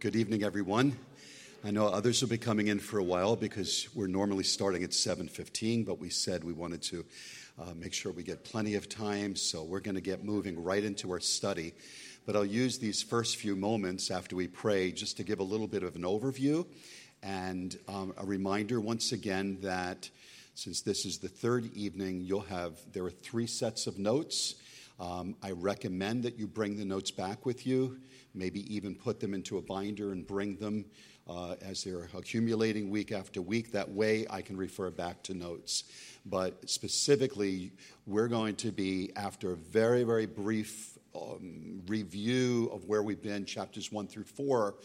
Good evening, everyone. I know others will be coming in for a while because we're normally starting at 7:15, but we said we wanted to uh, make sure we get plenty of time, so we're going to get moving right into our study. But I'll use these first few moments after we pray just to give a little bit of an overview and um, a reminder once again that since this is the third evening, you'll have there are three sets of notes. Um, I recommend that you bring the notes back with you maybe even put them into a binder and bring them uh, as they're accumulating week after week. That way I can refer back to notes. But specifically, we're going to be, after a very, very brief um, review of where we've been, chapters one through four,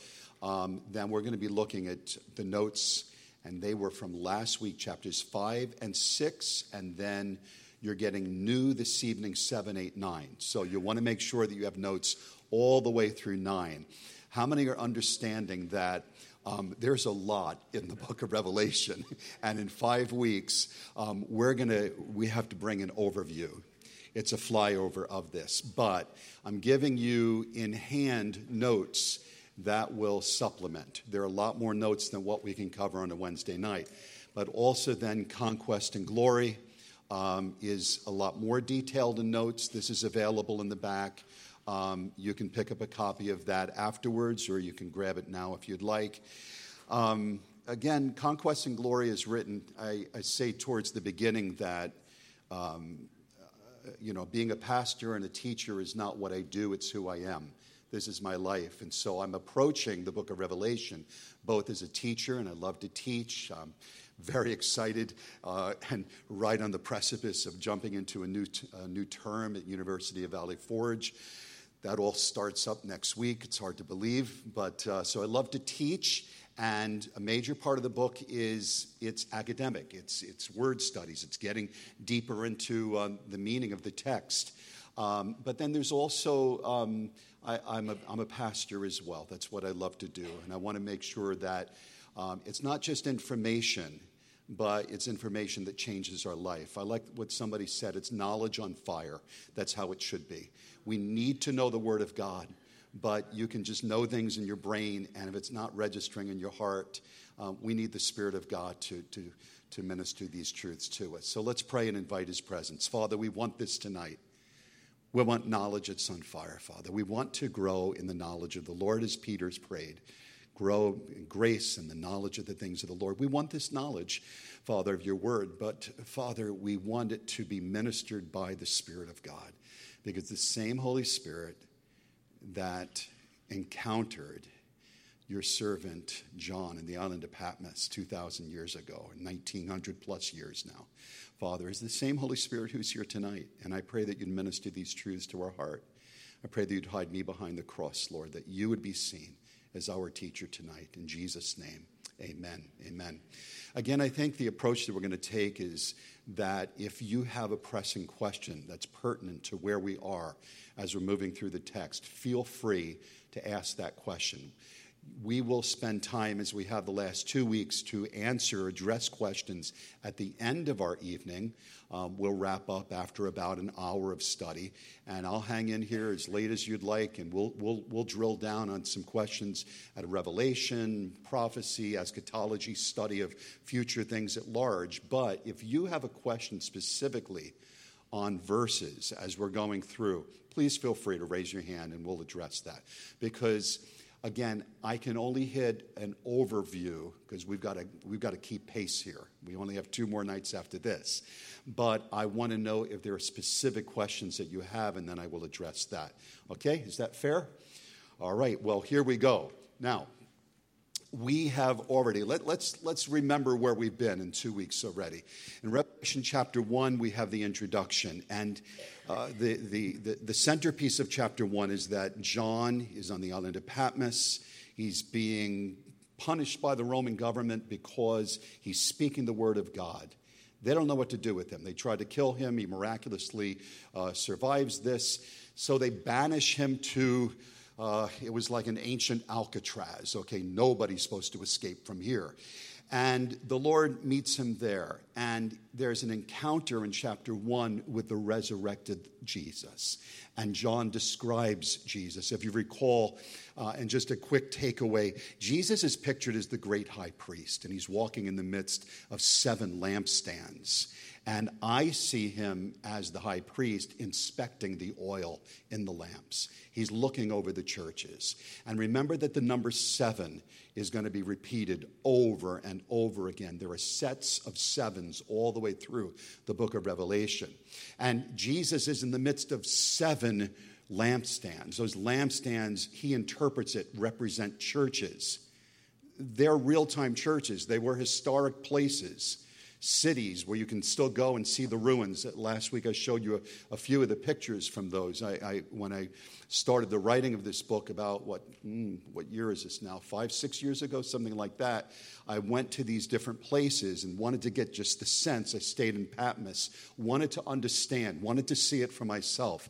um, then we're going to be looking at the notes, and they were from last week, chapters five and six, and then you're getting new this evening, seven, eight, nine. So you want to make sure that you have notes all the way through 9. How many are understanding that um, there's a lot in the book of Revelation, and in five weeks, um, we're gonna we have to bring an overview. It's a flyover of this, but I'm giving you in hand notes that will supplement. There are a lot more notes than what we can cover on a Wednesday night, but also then conquest and glory um, is a lot more detailed in notes. This is available in the back. Um, you can pick up a copy of that afterwards, or you can grab it now if you'd like. Um, again, Conquest and Glory is written, I, I say towards the beginning that, um, uh, you know, being a pastor and a teacher is not what I do, it's who I am. This is my life. And so I'm approaching the book of Revelation both as a teacher, and I love to teach. I'm very excited uh, and right on the precipice of jumping into a new, t- a new term at University of Valley Forge. That all starts up next week. It's hard to believe, but uh, so I love to teach, and a major part of the book is it's academic. It's it's word studies. It's getting deeper into um, the meaning of the text. Um, but then there's also um, I, am a, I'm a pastor as well. That's what I love to do, and I want to make sure that um, it's not just information but it's information that changes our life. I like what somebody said it's knowledge on fire. That's how it should be. We need to know the Word of God, but you can just know things in your brain, and if it's not registering in your heart, um, we need the Spirit of God to, to, to minister these truths to us. So let's pray and invite His presence. Father, we want this tonight. We want knowledge that's on fire, Father. We want to grow in the knowledge of the Lord as Peter's prayed grow in grace and the knowledge of the things of the Lord. We want this knowledge, Father, of your word, but Father, we want it to be ministered by the Spirit of God because the same Holy Spirit that encountered your servant John in the island of Patmos 2,000 years ago, 1,900 plus years now. Father, is the same Holy Spirit who's here tonight. And I pray that you'd minister these truths to our heart. I pray that you'd hide me behind the cross, Lord, that you would be seen as our teacher tonight. In Jesus' name, amen. Amen. Again, I think the approach that we're going to take is that if you have a pressing question that's pertinent to where we are as we're moving through the text, feel free to ask that question we will spend time, as we have the last two weeks, to answer, address questions at the end of our evening. Um, we'll wrap up after about an hour of study, and I'll hang in here as late as you'd like, and we'll, we'll, we'll drill down on some questions at a Revelation, prophecy, eschatology, study of future things at large. But if you have a question specifically on verses as we're going through, please feel free to raise your hand and we'll address that. Because Again, I can only hit an overview because we've got to we've got to keep pace here. We only have two more nights after this. But I want to know if there are specific questions that you have, and then I will address that. Okay, is that fair? All right, well, here we go. Now, we have already, let, let's, let's remember where we've been in two weeks already. In Revelation chapter 1, we have the introduction. And uh, the, the, the, the centerpiece of chapter 1 is that John is on the island of Patmos. He's being punished by the Roman government because he's speaking the word of God. They don't know what to do with him. They try to kill him. He miraculously uh, survives this. So they banish him to uh, it was like an ancient Alcatraz. Okay, nobody's supposed to escape from here. And the Lord meets him there. And there's an encounter in chapter one with the resurrected Jesus. And John describes Jesus. If you recall, uh, and just a quick takeaway Jesus is pictured as the great high priest, and he's walking in the midst of seven lampstands. And I see him as the high priest inspecting the oil in the lamps. He's looking over the churches. And remember that the number seven is going to be repeated over and over again. There are sets of sevens all the way through the book of Revelation. And Jesus is in the midst of seven lampstands. Those lampstands, he interprets it, represent churches. They're real time churches, they were historic places cities where you can still go and see the ruins. Last week I showed you a, a few of the pictures from those. I, I, when I started the writing of this book about what, mm, what year is this now? Five, six years ago, something like that. I went to these different places and wanted to get just the sense. I stayed in Patmos, wanted to understand, wanted to see it for myself.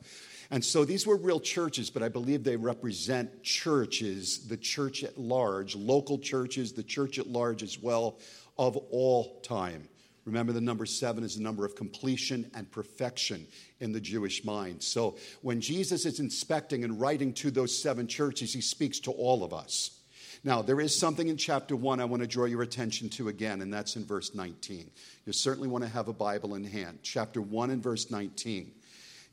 And so these were real churches, but I believe they represent churches, the church at large, local churches, the church at large as well, of all time. Remember, the number seven is the number of completion and perfection in the Jewish mind. So when Jesus is inspecting and writing to those seven churches, he speaks to all of us. Now, there is something in chapter one I want to draw your attention to again, and that's in verse 19. You certainly want to have a Bible in hand. Chapter 1 and verse 19.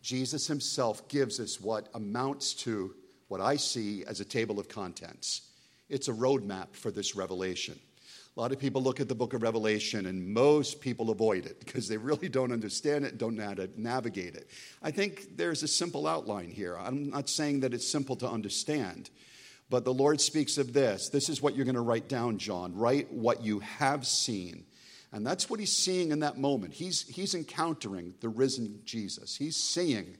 Jesus himself gives us what amounts to what I see as a table of contents. It's a roadmap for this revelation. A lot of people look at the book of Revelation and most people avoid it because they really don't understand it and don't know how to navigate it. I think there's a simple outline here. I'm not saying that it's simple to understand, but the Lord speaks of this. This is what you're going to write down, John. Write what you have seen. And that's what he's seeing in that moment. He's, he's encountering the risen Jesus. He's seeing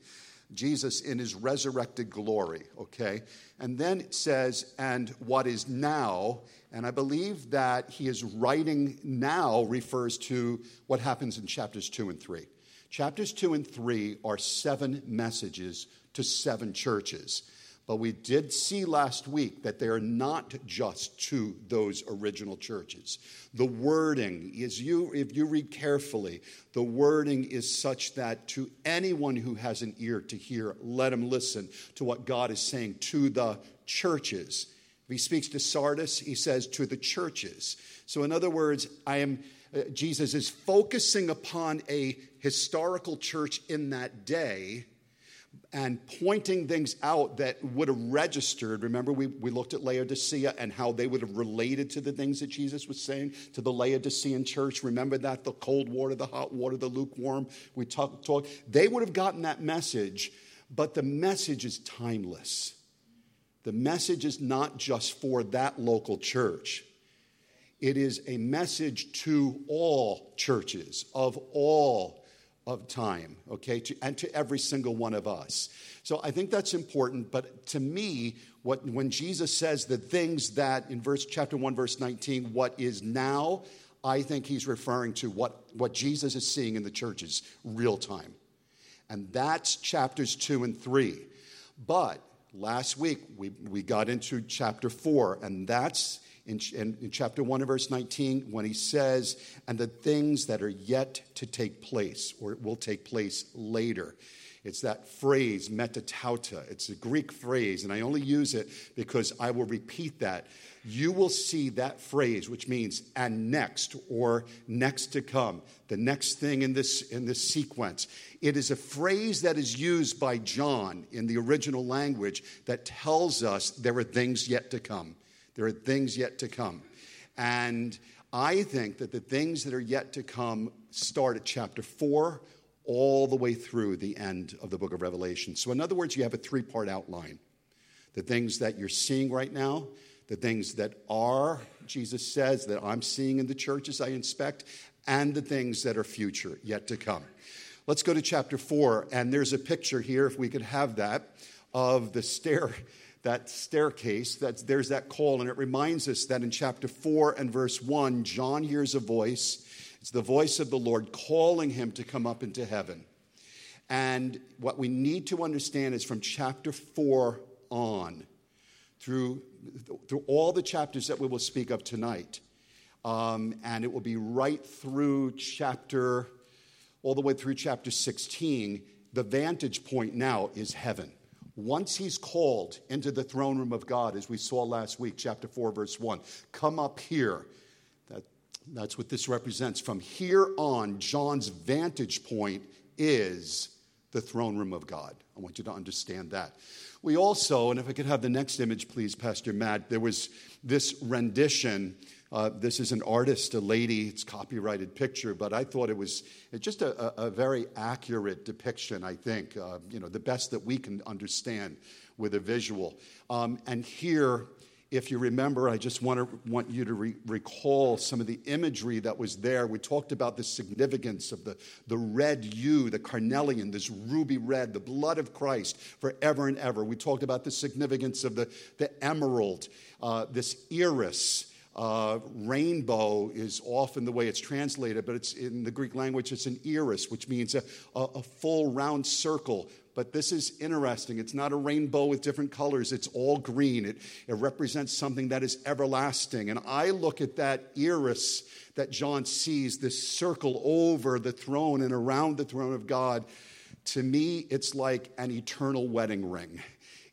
Jesus in his resurrected glory, okay? And then it says, and what is now, and I believe that he is writing now refers to what happens in chapters two and three. Chapters two and three are seven messages to seven churches. But we did see last week that they are not just to those original churches. The wording is you if you read carefully, the wording is such that to anyone who has an ear to hear, let him listen to what God is saying to the churches. He speaks to Sardis, he says to the churches. So in other words, I am uh, Jesus is focusing upon a historical church in that day and pointing things out that would have registered. Remember, we, we looked at Laodicea and how they would have related to the things that Jesus was saying to the Laodicean church. Remember that the cold water, the hot water, the lukewarm. We talked. Talk, they would have gotten that message, but the message is timeless. The message is not just for that local church. It is a message to all churches of all of time, okay, to, and to every single one of us. So I think that's important. But to me, what, when Jesus says the things that in verse chapter 1, verse 19, what is now, I think he's referring to what, what Jesus is seeing in the churches real time. And that's chapters 2 and 3. But last week we, we got into chapter 4, and that's in, in, in, chapter 1 and verse 19 when he says, and the things that are yet to take place or will take place later. It's that phrase, metatauta. It's a Greek phrase, and I only use it because I will repeat that. You will see that phrase, which means and next or next to come, the next thing in this, in this sequence. It is a phrase that is used by John in the original language that tells us there are things yet to come. There are things yet to come. And I think that the things that are yet to come start at chapter 4 all the way through the end of the book of Revelation. So, in other words, you have a three part outline. The things that you're seeing right now, the things that are, Jesus says, that I'm seeing in the churches I inspect, and the things that are future, yet to come. Let's go to chapter 4, and there's a picture here, if we could have that, of the stair that staircase, that there's that call, and it reminds us that in chapter 4 and verse 1, John hears a voice. It's the voice of the Lord calling him to come up into heaven. And what we need to understand is from chapter 4 on, through, through all the chapters that we will speak of tonight, um, and it will be right through chapter all the way through chapter 16, the vantage point now is heaven. Once he's called into the throne room of God, as we saw last week, chapter 4, verse 1, come up here. That, that's what this represents. From here on, John's vantage point is the throne room of God. I want you to understand that. We also, and if I could have the next image, please, Pastor Matt, there was this rendition. Uh, this is an artist, a lady, it's copyrighted picture, but I thought it was just a, a very accurate depiction, I think, uh, you know, the best that we can understand with a visual. Um, and here, if you remember, I just want, to, want you to re- recall some of the imagery that was there. We talked about the significance of the, the red hue, the carnelian, this ruby red, the blood of Christ forever and ever. We talked about the significance of the, the emerald, uh, this iris. Uh, rainbow is often the way it's translated, but it's in the Greek language, it's an iris, which means a, a, a full round circle but this is interesting. It's not a rainbow with different colors, it's all green. It, it represents something that is everlasting. And I look at that iris that John sees, this circle over the throne and around the throne of God. To me, it's like an eternal wedding ring.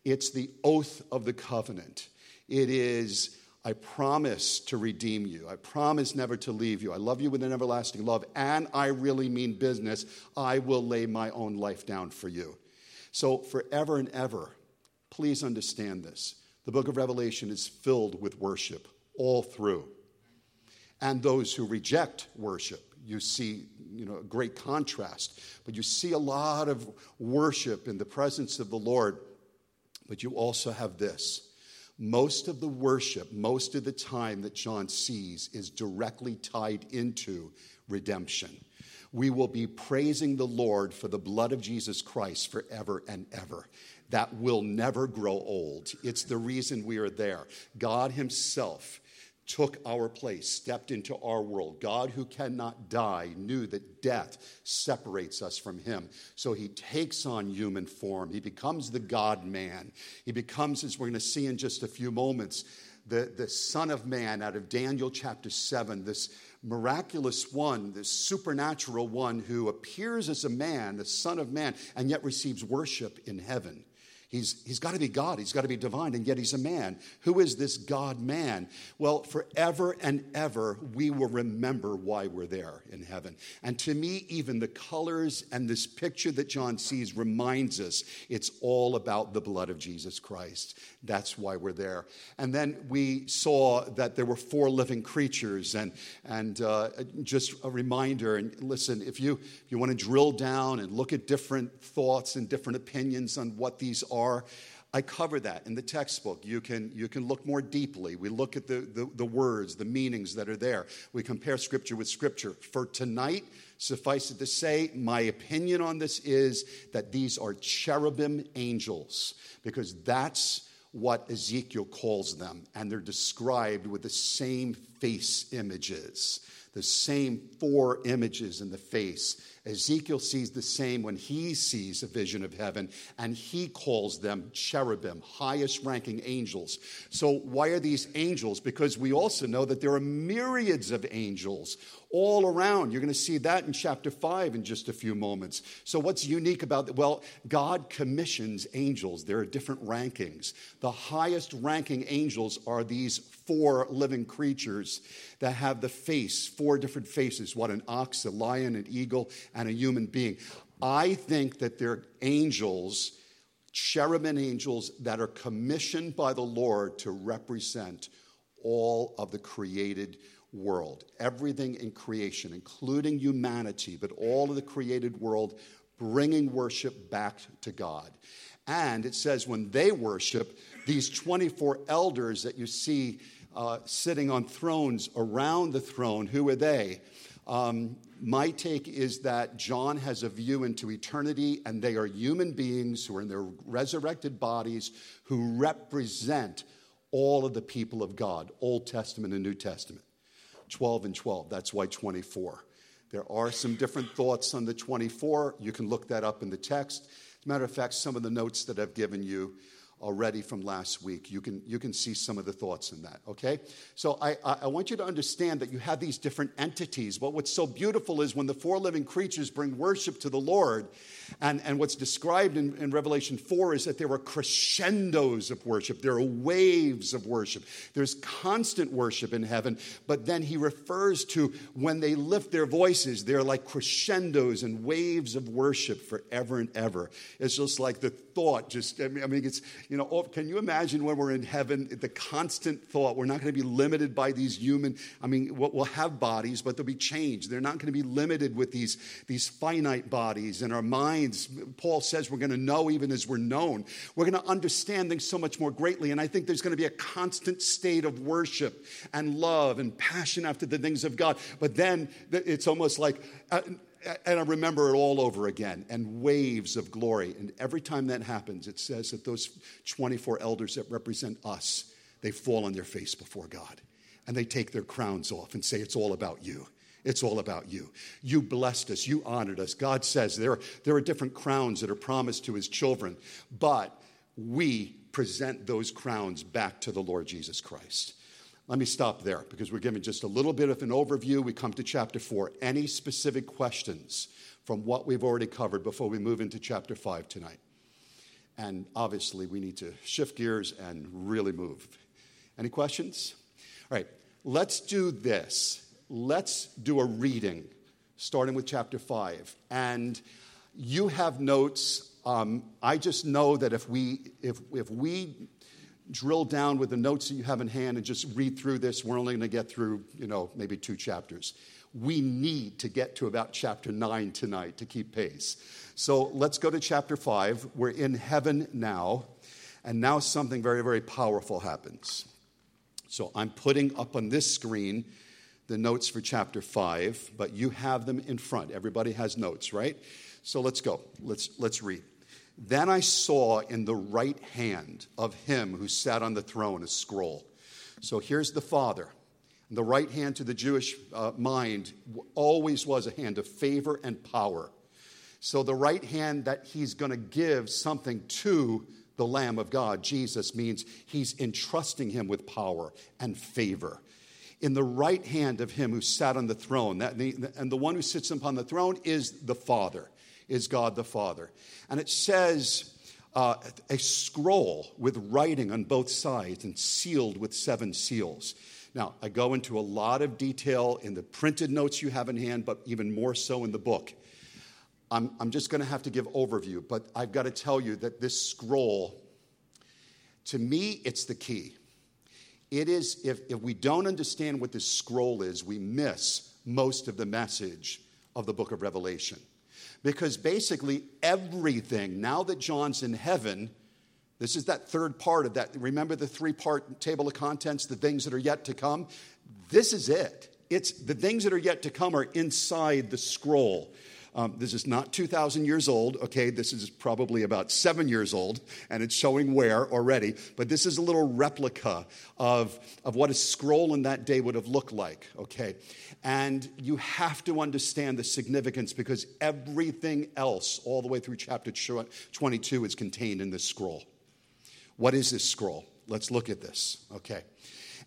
It's the oath of the covenant. It is, I promise to redeem you. I promise never to leave you. I love you with an everlasting love, and I really mean business. I will lay my own life down for you. So, forever and ever, please understand this. The book of Revelation is filled with worship all through. And those who reject worship, you see you know, a great contrast. But you see a lot of worship in the presence of the Lord. But you also have this. Most of the worship, most of the time that John sees is directly tied into redemption we will be praising the Lord for the blood of Jesus Christ forever and ever. That will never grow old. It's the reason we are there. God Himself took our place, stepped into our world. God, who cannot die, knew that death separates us from him. So he takes on human form. He becomes the God man. He becomes, as we're going to see in just a few moments, the, the Son of Man out of Daniel chapter 7, this miraculous one, this supernatural one who appears as a man, the Son of Man, and yet receives worship in heaven. He's, he's got to be God. He's got to be divine, and yet he's a man. Who is this God man? Well, forever and ever, we will remember why we're there in heaven. And to me, even the colors and this picture that John sees reminds us it's all about the blood of Jesus Christ. That's why we're there. And then we saw that there were four living creatures, and, and uh, just a reminder. And listen, if you, if you want to drill down and look at different thoughts and different opinions on what these are, are. I cover that in the textbook. You can, you can look more deeply. We look at the, the, the, words, the meanings that are there. We compare scripture with scripture. For tonight, suffice it to say, my opinion on this is that these are cherubim angels, because that's what Ezekiel calls them. And they're described with the same face images, the same four images in the face Ezekiel sees the same when he sees a vision of heaven, and he calls them cherubim, highest ranking angels. So, why are these angels? Because we also know that there are myriads of angels all around. You're going to see that in chapter 5 in just a few moments. So, what's unique about that? Well, God commissions angels. There are different rankings. The highest ranking angels are these four living creatures that have the face, four different faces what, an ox, a lion, an eagle, and a human being. I think that they're angels, cherubim angels, that are commissioned by the Lord to represent all of the created world, everything in creation, including humanity, but all of the created world, bringing worship back to God. And it says when they worship, these 24 elders that you see uh, sitting on thrones around the throne, who are they? Um, my take is that John has a view into eternity, and they are human beings who are in their resurrected bodies who represent all of the people of God, Old Testament and New Testament. 12 and 12. That's why 24. There are some different thoughts on the 24. You can look that up in the text. As a matter of fact, some of the notes that I've given you already from last week. You can, you can see some of the thoughts in that, okay? So I, I want you to understand that you have these different entities. But what's so beautiful is when the four living creatures bring worship to the Lord, and, and what's described in, in Revelation 4 is that there are crescendos of worship, there are waves of worship. There's constant worship in heaven, but then he refers to when they lift their voices, they're like crescendos and waves of worship forever and ever. It's just like the thought, just, I mean, I mean it's, you know, can you imagine when we're in heaven, the constant thought, we're not going to be limited by these human, I mean, we'll have bodies, but they'll be changed. They're not going to be limited with these, these finite bodies and our minds. Paul says we're going to know even as we're known. We're going to understand things so much more greatly. And I think there's going to be a constant state of worship and love and passion after the things of God. But then it's almost like, uh, and I remember it all over again, and waves of glory. And every time that happens, it says that those 24 elders that represent us, they fall on their face before God. And they take their crowns off and say, It's all about you. It's all about you. You blessed us. You honored us. God says there, there are different crowns that are promised to his children, but we present those crowns back to the Lord Jesus Christ. Let me stop there because we're giving just a little bit of an overview. We come to chapter four. Any specific questions from what we've already covered before we move into chapter five tonight? And obviously, we need to shift gears and really move. Any questions? All right, let's do this. Let's do a reading starting with chapter five. And you have notes. Um, I just know that if we, if, if we drill down with the notes that you have in hand and just read through this. We're only going to get through, you know, maybe two chapters. We need to get to about chapter 9 tonight to keep pace. So let's go to chapter 5. We're in heaven now, and now something very, very powerful happens. So I'm putting up on this screen the notes for chapter 5, but you have them in front. Everybody has notes, right? So let's go. Let's, let's read. Then I saw in the right hand of him who sat on the throne a scroll. So here's the Father. The right hand to the Jewish uh, mind always was a hand of favor and power. So the right hand that he's going to give something to the Lamb of God, Jesus, means he's entrusting him with power and favor. In the right hand of him who sat on the throne, that, and the one who sits upon the throne is the Father is God the Father. And it says, uh, a scroll with writing on both sides and sealed with seven seals. Now, I go into a lot of detail in the printed notes you have in hand, but even more so in the book. I'm, I'm just going to have to give overview, but I've got to tell you that this scroll, to me, it's the key. It is, if, if we don't understand what this scroll is, we miss most of the message of the book of Revelation. Because basically, everything, now that John's in heaven, this is that third part of that. Remember the three part table of contents, the things that are yet to come? This is it. It's the things that are yet to come are inside the scroll. Um, this is not 2,000 years old, okay? This is probably about seven years old, and it's showing where already. But this is a little replica of, of what a scroll in that day would have looked like, okay? And you have to understand the significance because everything else, all the way through chapter 22, is contained in this scroll. What is this scroll? Let's look at this, okay?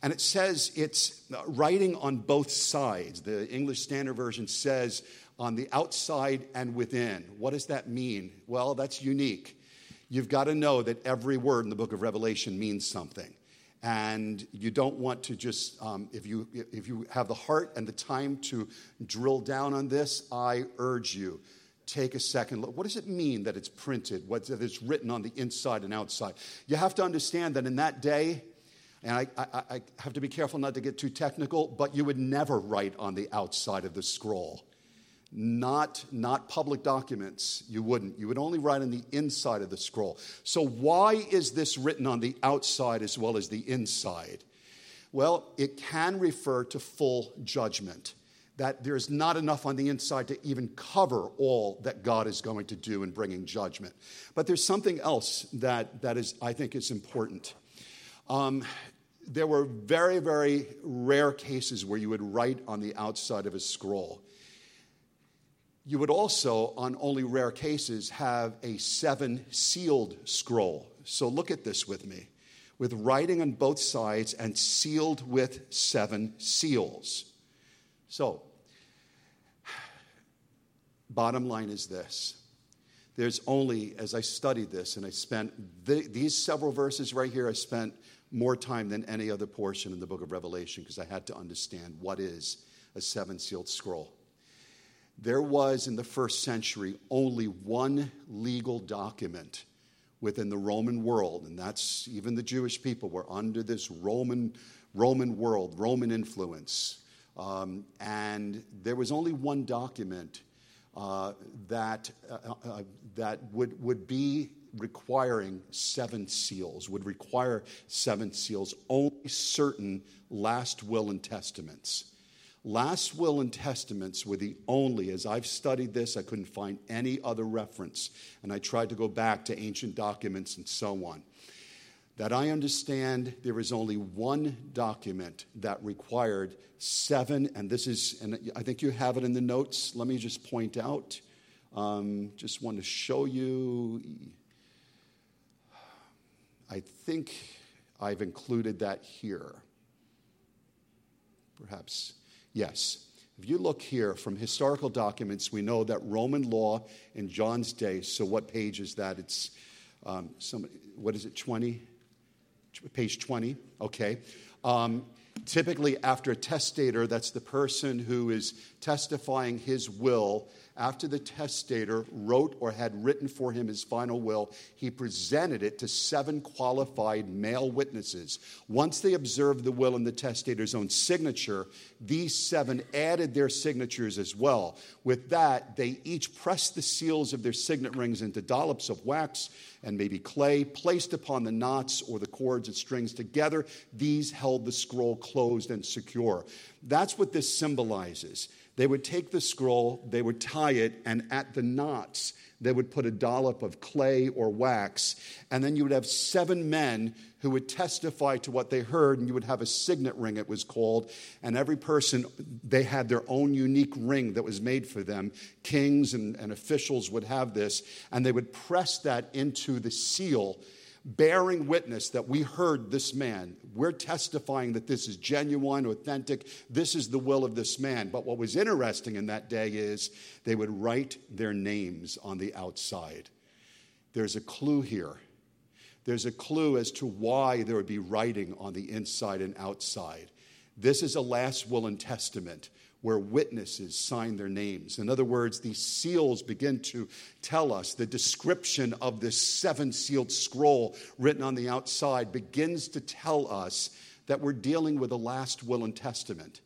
And it says it's writing on both sides. The English Standard Version says on the outside and within. What does that mean? Well, that's unique. You've got to know that every word in the book of Revelation means something. And you don't want to just, um, if, you, if you have the heart and the time to drill down on this, I urge you, take a second look. What does it mean that it's printed, what, that it's written on the inside and outside? You have to understand that in that day, and I, I, I have to be careful not to get too technical, but you would never write on the outside of the scroll not, not public documents. You wouldn't. You would only write on the inside of the scroll. So, why is this written on the outside as well as the inside? Well, it can refer to full judgment, that there's not enough on the inside to even cover all that God is going to do in bringing judgment. But there's something else that, that is, I think, is important. Um, there were very, very rare cases where you would write on the outside of a scroll. You would also, on only rare cases, have a seven sealed scroll. So look at this with me. With writing on both sides and sealed with seven seals. So, bottom line is this there's only, as I studied this, and I spent the, these several verses right here, I spent more time than any other portion in the book of Revelation because I had to understand what is a seven sealed scroll. There was in the first century only one legal document within the Roman world, and that's even the Jewish people were under this Roman, Roman world, Roman influence. Um, and there was only one document uh, that, uh, uh, that would, would be requiring seven seals, would require seven seals, only certain last will and testaments. Last will and testaments were the only, as I've studied this, I couldn't find any other reference. And I tried to go back to ancient documents and so on. That I understand, there is only one document that required seven, and this is, and I think you have it in the notes. Let me just point out. Um, just want to show you. I think I've included that here. Perhaps Yes. If you look here from historical documents, we know that Roman law in John's day, so what page is that? It's, um, some, what is it, 20? Page 20, okay. Um, typically, after a testator, that's the person who is testifying his will after the testator wrote or had written for him his final will, he presented it to seven qualified male witnesses. Once they observed the will and the testator's own signature, these seven added their signatures as well. With that, they each pressed the seals of their signet rings into dollops of wax and maybe clay, placed upon the knots or the cords and strings together. These held the scroll closed and secure. That's what this symbolizes. They would take the scroll, they would tie it, and at the knots, they would put a dollop of clay or wax. And then you would have seven men who would testify to what they heard, and you would have a signet ring, it was called. And every person, they had their own unique ring that was made for them. Kings and, and officials would have this, and they would press that into the seal bearing witness that we heard this man. We're testifying that this is genuine, authentic. This is the will of this man. But what was interesting in that day is they would write their names on the outside. There's a clue here. There's a clue as to why there would be writing on the inside and outside. This is a last will and testament where witnesses sign their names. In other words, these seals begin to tell us the description of this seven sealed scroll written on the outside begins to tell us that we're dealing with a last will and testament.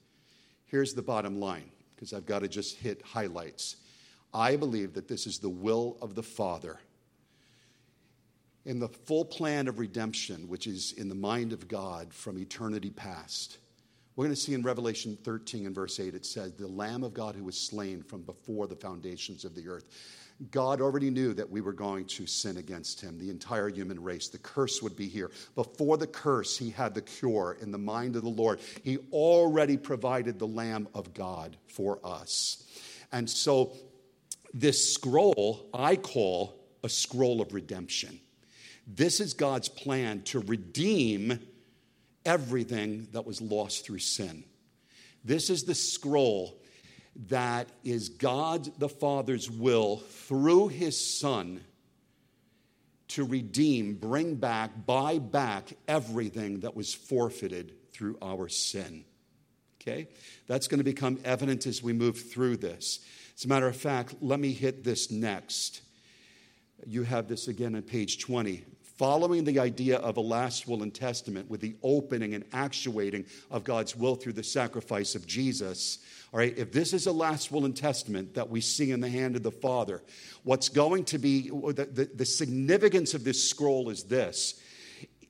Here's the bottom line, because I've got to just hit highlights. I believe that this is the will of the Father. In the full plan of redemption, which is in the mind of God from eternity past, we're going to see in Revelation 13 and verse 8, it says, The Lamb of God who was slain from before the foundations of the earth. God already knew that we were going to sin against him, the entire human race. The curse would be here. Before the curse, he had the cure in the mind of the Lord. He already provided the Lamb of God for us. And so, this scroll I call a scroll of redemption. This is God's plan to redeem everything that was lost through sin. This is the scroll that is God the Father's will through his Son to redeem, bring back, buy back everything that was forfeited through our sin. Okay? That's going to become evident as we move through this. As a matter of fact, let me hit this next. You have this again on page 20 following the idea of a last will and testament with the opening and actuating of God's will through the sacrifice of Jesus. All right, if this is a last will and testament that we see in the hand of the Father, what's going to be the, the, the significance of this scroll is this.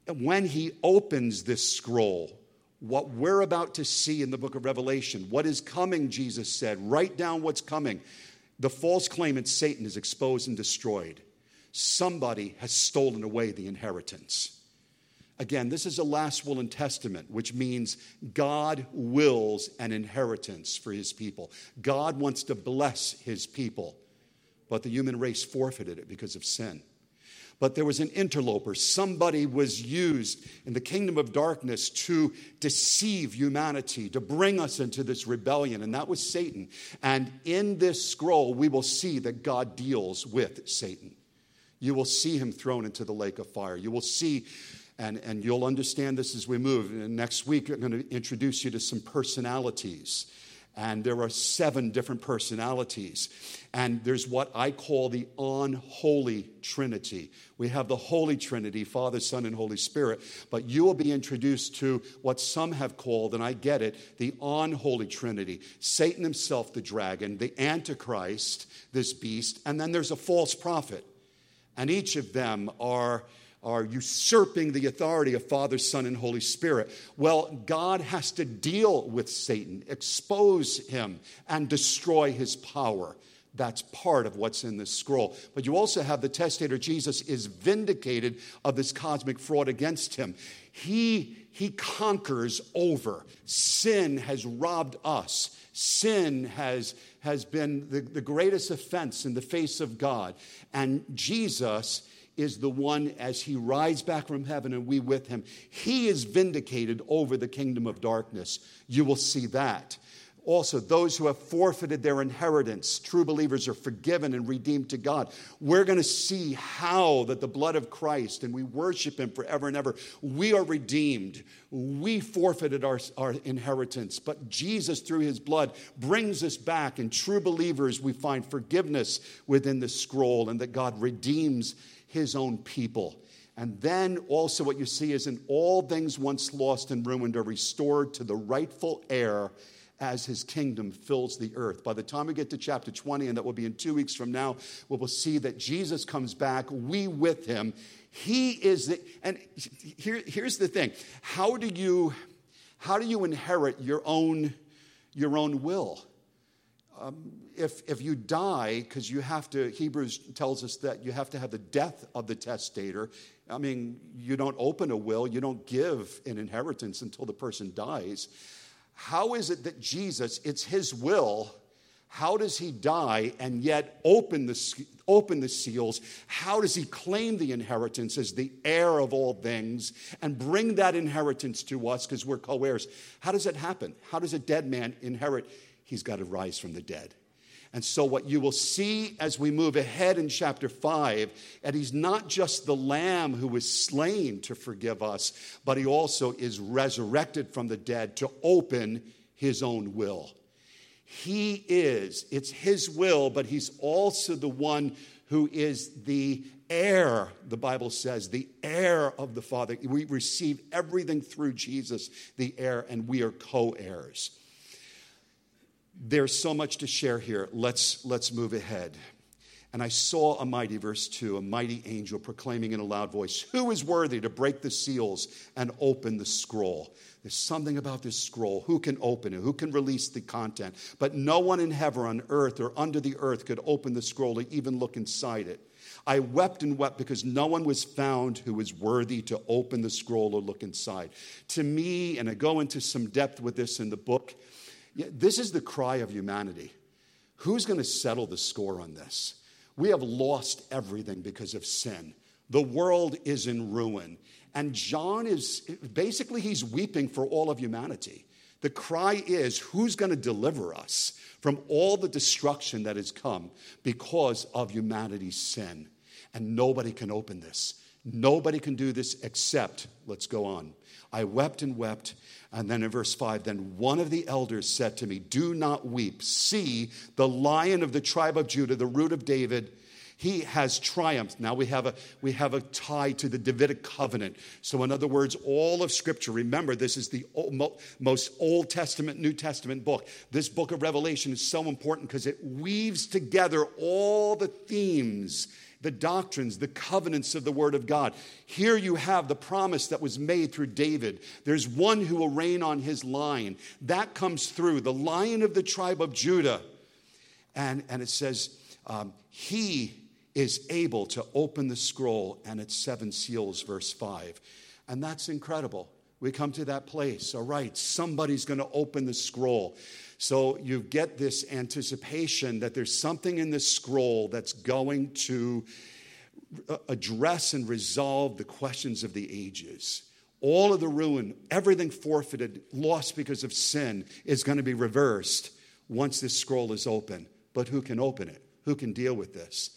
When he opens this scroll, what we're about to see in the book of Revelation, what is coming, Jesus said, write down what's coming. The false claimant, Satan, is exposed and destroyed somebody has stolen away the inheritance. Again, this is a last will and testament, which means God wills an inheritance for his people. God wants to bless his people, but the human race forfeited it because of sin. but there was an interloper. Somebody was used in the kingdom of darkness to deceive humanity, to bring us into this rebellion, and that was Satan. And in this scroll, we will see that God deals with Satan. You will see him thrown into the lake of fire. You will see, and, and you'll understand this as we move. And next week, I'm going to introduce you to some personalities and there are seven different personalities. And there's what I call the unholy Trinity. We have the Holy Trinity, Father, Son, and Holy Spirit, but you will be introduced to what some have called, and I get it, the unholy Trinity. Satan himself, the dragon, the Antichrist, this beast, and then there's a false prophet. And each of them are are usurping the authority of Father, Son, and Holy Spirit. Well, God has to deal with Satan, expose him, and destroy his power. That's part of what's in this scroll. But you also have the testator, Jesus, is vindicated of this cosmic fraud against him. He, he conquers over. Sin has robbed us. Sin has, has been the, the greatest offense in the face of God. And Jesus is the one as he rides back from heaven and we with him. He is vindicated over the kingdom of darkness. You will see that. Also, those who have forfeited their inheritance, true believers are forgiven and redeemed to God. We're going to see how that the blood of Christ, and we worship Him forever and ever, we are redeemed. We forfeited our, our inheritance, but Jesus, through His blood, brings us back. And true believers, we find forgiveness within the scroll, and that God redeems his own people. And then also, what you see is in all things once lost and ruined are restored to the rightful heir as his kingdom fills the earth. By the time we get to chapter 20, and that will be in two weeks from now, we will see that Jesus comes back, we with him. He is the, and here, here's the thing how do you, how do you inherit your own, your own will? Um, if, if you die, because you have to, Hebrews tells us that you have to have the death of the testator. I mean, you don't open a will, you don't give an inheritance until the person dies. How is it that Jesus, it's his will, how does he die and yet open the, open the seals? How does he claim the inheritance as the heir of all things and bring that inheritance to us because we're co heirs? How does it happen? How does a dead man inherit? He's got to rise from the dead. And so, what you will see as we move ahead in chapter 5, that he's not just the lamb who was slain to forgive us, but he also is resurrected from the dead to open his own will. He is, it's his will, but he's also the one who is the heir, the Bible says, the heir of the Father. We receive everything through Jesus, the heir, and we are co heirs. There's so much to share here. Let's, let's move ahead. And I saw a mighty, verse 2, a mighty angel proclaiming in a loud voice, Who is worthy to break the seals and open the scroll? There's something about this scroll. Who can open it? Who can release the content? But no one in heaven, on earth, or under the earth could open the scroll or even look inside it. I wept and wept because no one was found who was worthy to open the scroll or look inside. To me, and I go into some depth with this in the book, this is the cry of humanity. Who's going to settle the score on this? We have lost everything because of sin. The world is in ruin. And John is basically, he's weeping for all of humanity. The cry is, who's going to deliver us from all the destruction that has come because of humanity's sin? And nobody can open this. Nobody can do this except, let's go on. I wept and wept. And then in verse 5, then one of the elders said to me, Do not weep. See, the lion of the tribe of Judah, the root of David, he has triumphed. Now we have a we have a tie to the Davidic covenant. So in other words, all of Scripture. Remember, this is the most Old Testament, New Testament book. This book of Revelation is so important because it weaves together all the themes the doctrines, the covenants of the Word of God. Here you have the promise that was made through David. There's one who will reign on his line. That comes through, the lion of the tribe of Judah. And, and it says, um, He is able to open the scroll and its seven seals, verse 5. And that's incredible. We come to that place. All right, somebody's going to open the scroll. So you get this anticipation that there's something in this scroll that's going to uh, address and resolve the questions of the ages. All of the ruin, everything forfeited, lost because of sin, is going to be reversed once this scroll is open. But who can open it? Who can deal with this?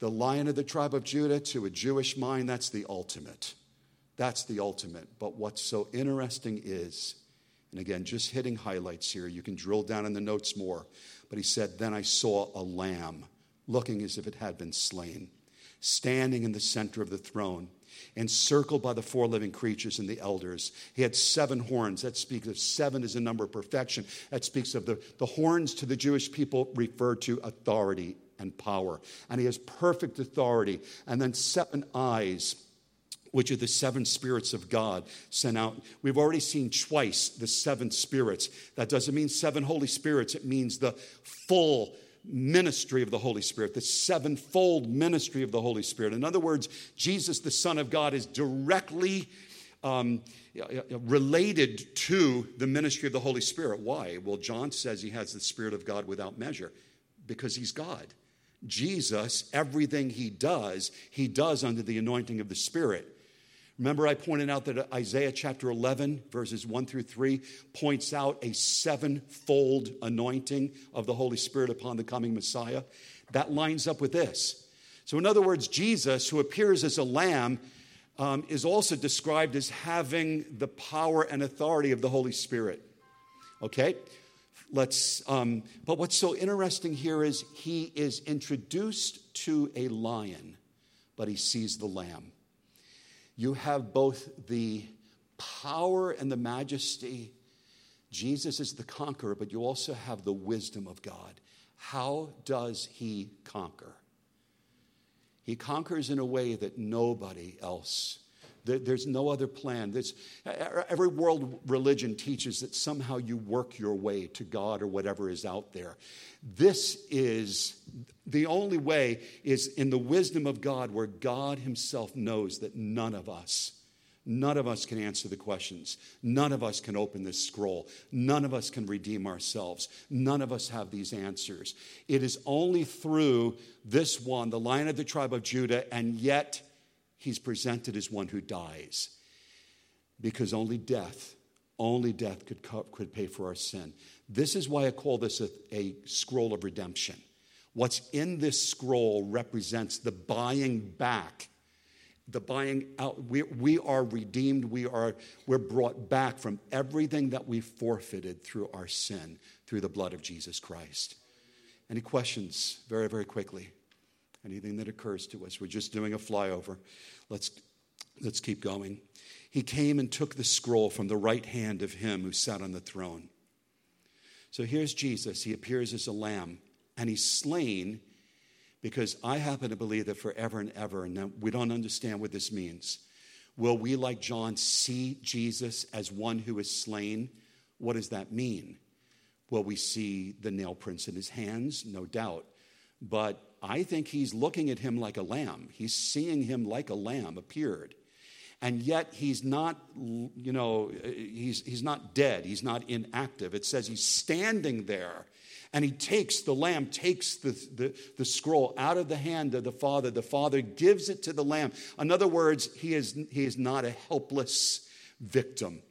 The lion of the tribe of Judah, to a Jewish mind, that's the ultimate. That's the ultimate. But what's so interesting is, and again, just hitting highlights here, you can drill down in the notes more. But he said, Then I saw a lamb looking as if it had been slain, standing in the center of the throne, encircled by the four living creatures and the elders. He had seven horns. That speaks of seven as a number of perfection. That speaks of the, the horns to the Jewish people refer to authority and power. And he has perfect authority. And then seven eyes which are the seven spirits of God sent out. We've already seen twice the seven spirits. That doesn't mean seven Holy Spirits, it means the full ministry of the Holy Spirit, the sevenfold ministry of the Holy Spirit. In other words, Jesus, the Son of God, is directly um, related to the ministry of the Holy Spirit. Why? Well, John says he has the Spirit of God without measure because he's God. Jesus, everything he does, he does under the anointing of the Spirit. Remember, I pointed out that Isaiah chapter 11, verses 1 through 3, points out a sevenfold anointing of the Holy Spirit upon the coming Messiah. That lines up with this. So, in other words, Jesus, who appears as a lamb, um, is also described as having the power and authority of the Holy Spirit. Okay? Let's, um, but what's so interesting here is he is introduced to a lion, but he sees the lamb you have both the power and the majesty. Jesus is the conqueror, but you also have the wisdom of God. How does he conquer? He conquers in a way that nobody else there's no other plan. There's, every world religion teaches that somehow you work your way to God or whatever is out there. This is the only way is in the wisdom of God, where God Himself knows that none of us, none of us can answer the questions. None of us can open this scroll. None of us can redeem ourselves. None of us have these answers. It is only through this one, the lion of the tribe of Judah, and yet he's presented as one who dies. Because only death, only death could, co- could pay for our sin. This is why I call this a, a scroll of redemption. What's in this scroll represents the buying back the buying out. We, we are redeemed. We are we're brought back from everything that we forfeited through our sin through the blood of jesus christ. Any questions? Very very quickly. Anything that occurs to us? We're just doing a flyover Let's, let's keep going. He came and took the scroll from the right hand of him who sat on the throne. So here's Jesus. He appears as a lamb, and he's slain because I happen to believe that forever and ever, and we don't understand what this means. Will we, like John, see Jesus as one who is slain? What does that mean? Will we see the nail prints in his hands? No doubt. But I think he's looking at him like a lamb. He's seeing him like a lamb appeared. And yet he's not, you know, he's, he's not dead. He's not inactive. It says he's standing there and he takes, the lamb takes the, the, the scroll out of the hand of the father. The father gives it to the lamb. In other words, he is, he is not a helpless victim.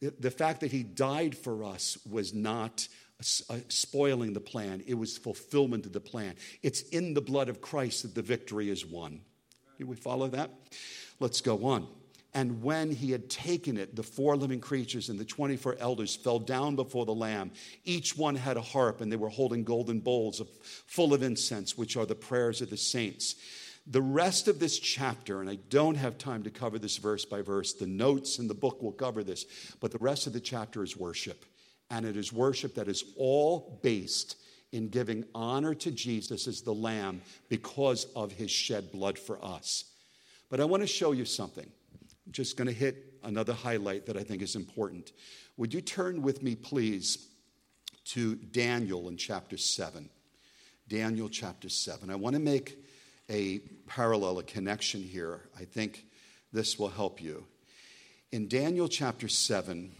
The, the fact that he died for us was not Uh, spoiling the plan, it was fulfillment of the plan. It's in the blood of Christ that the victory is won. Do we follow that? Let's go on. And when he had taken it, the four living creatures and the 24 elders fell down before the Lamb. Each one had a harp, and they were holding golden bowls of, full of incense, which are the prayers of the saints. The rest of this chapter, and I don't have time to cover this verse by verse, the notes in the book will cover this, but the rest of the chapter is worship. And it is worship that is all based in giving honor to Jesus as the Lamb because of his shed blood for us. But I want to show you something. I'm just going to hit another highlight that I think is important. Would you turn with me, please, to Daniel in chapter 7? Daniel chapter 7. I want to make a parallel, a connection here. I think this will help you. In Daniel chapter 7,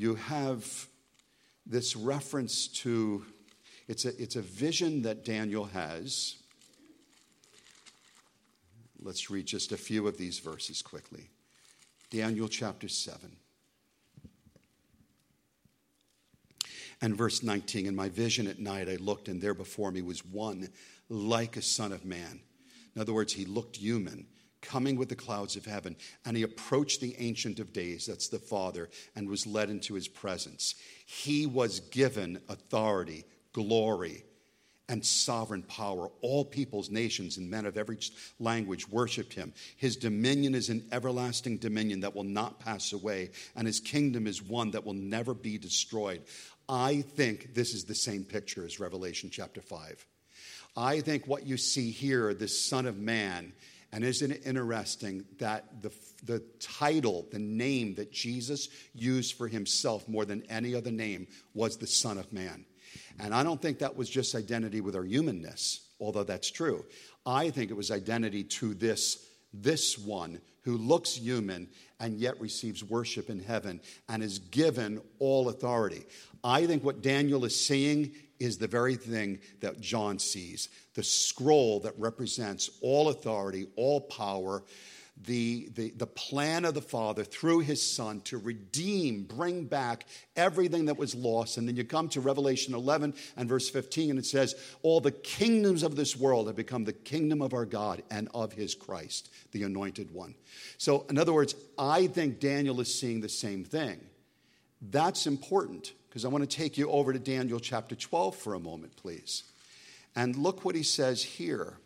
you have this reference to it's a, it's a vision that Daniel has. Let's read just a few of these verses quickly. Daniel chapter 7. And verse 19 In my vision at night, I looked, and there before me was one like a son of man. In other words, he looked human, coming with the clouds of heaven. And he approached the Ancient of Days, that's the Father, and was led into his presence. He was given authority, glory, and sovereign power. All peoples, nations, and men of every language worshiped him. His dominion is an everlasting dominion that will not pass away, and his kingdom is one that will never be destroyed. I think this is the same picture as Revelation chapter 5. I think what you see here, this Son of Man, and isn't it interesting that the, the title, the name that Jesus used for himself more than any other name was the Son of Man? And I don't think that was just identity with our humanness, although that's true. I think it was identity to this, this one who looks human and yet receives worship in heaven and is given all authority. I think what Daniel is seeing is the very thing that John sees the scroll that represents all authority, all power, the, the, the plan of the Father through his Son to redeem, bring back everything that was lost. And then you come to Revelation 11 and verse 15, and it says, All the kingdoms of this world have become the kingdom of our God and of his Christ, the anointed one. So, in other words, I think Daniel is seeing the same thing. That's important because I want to take you over to Daniel chapter 12 for a moment, please. And look what he says here.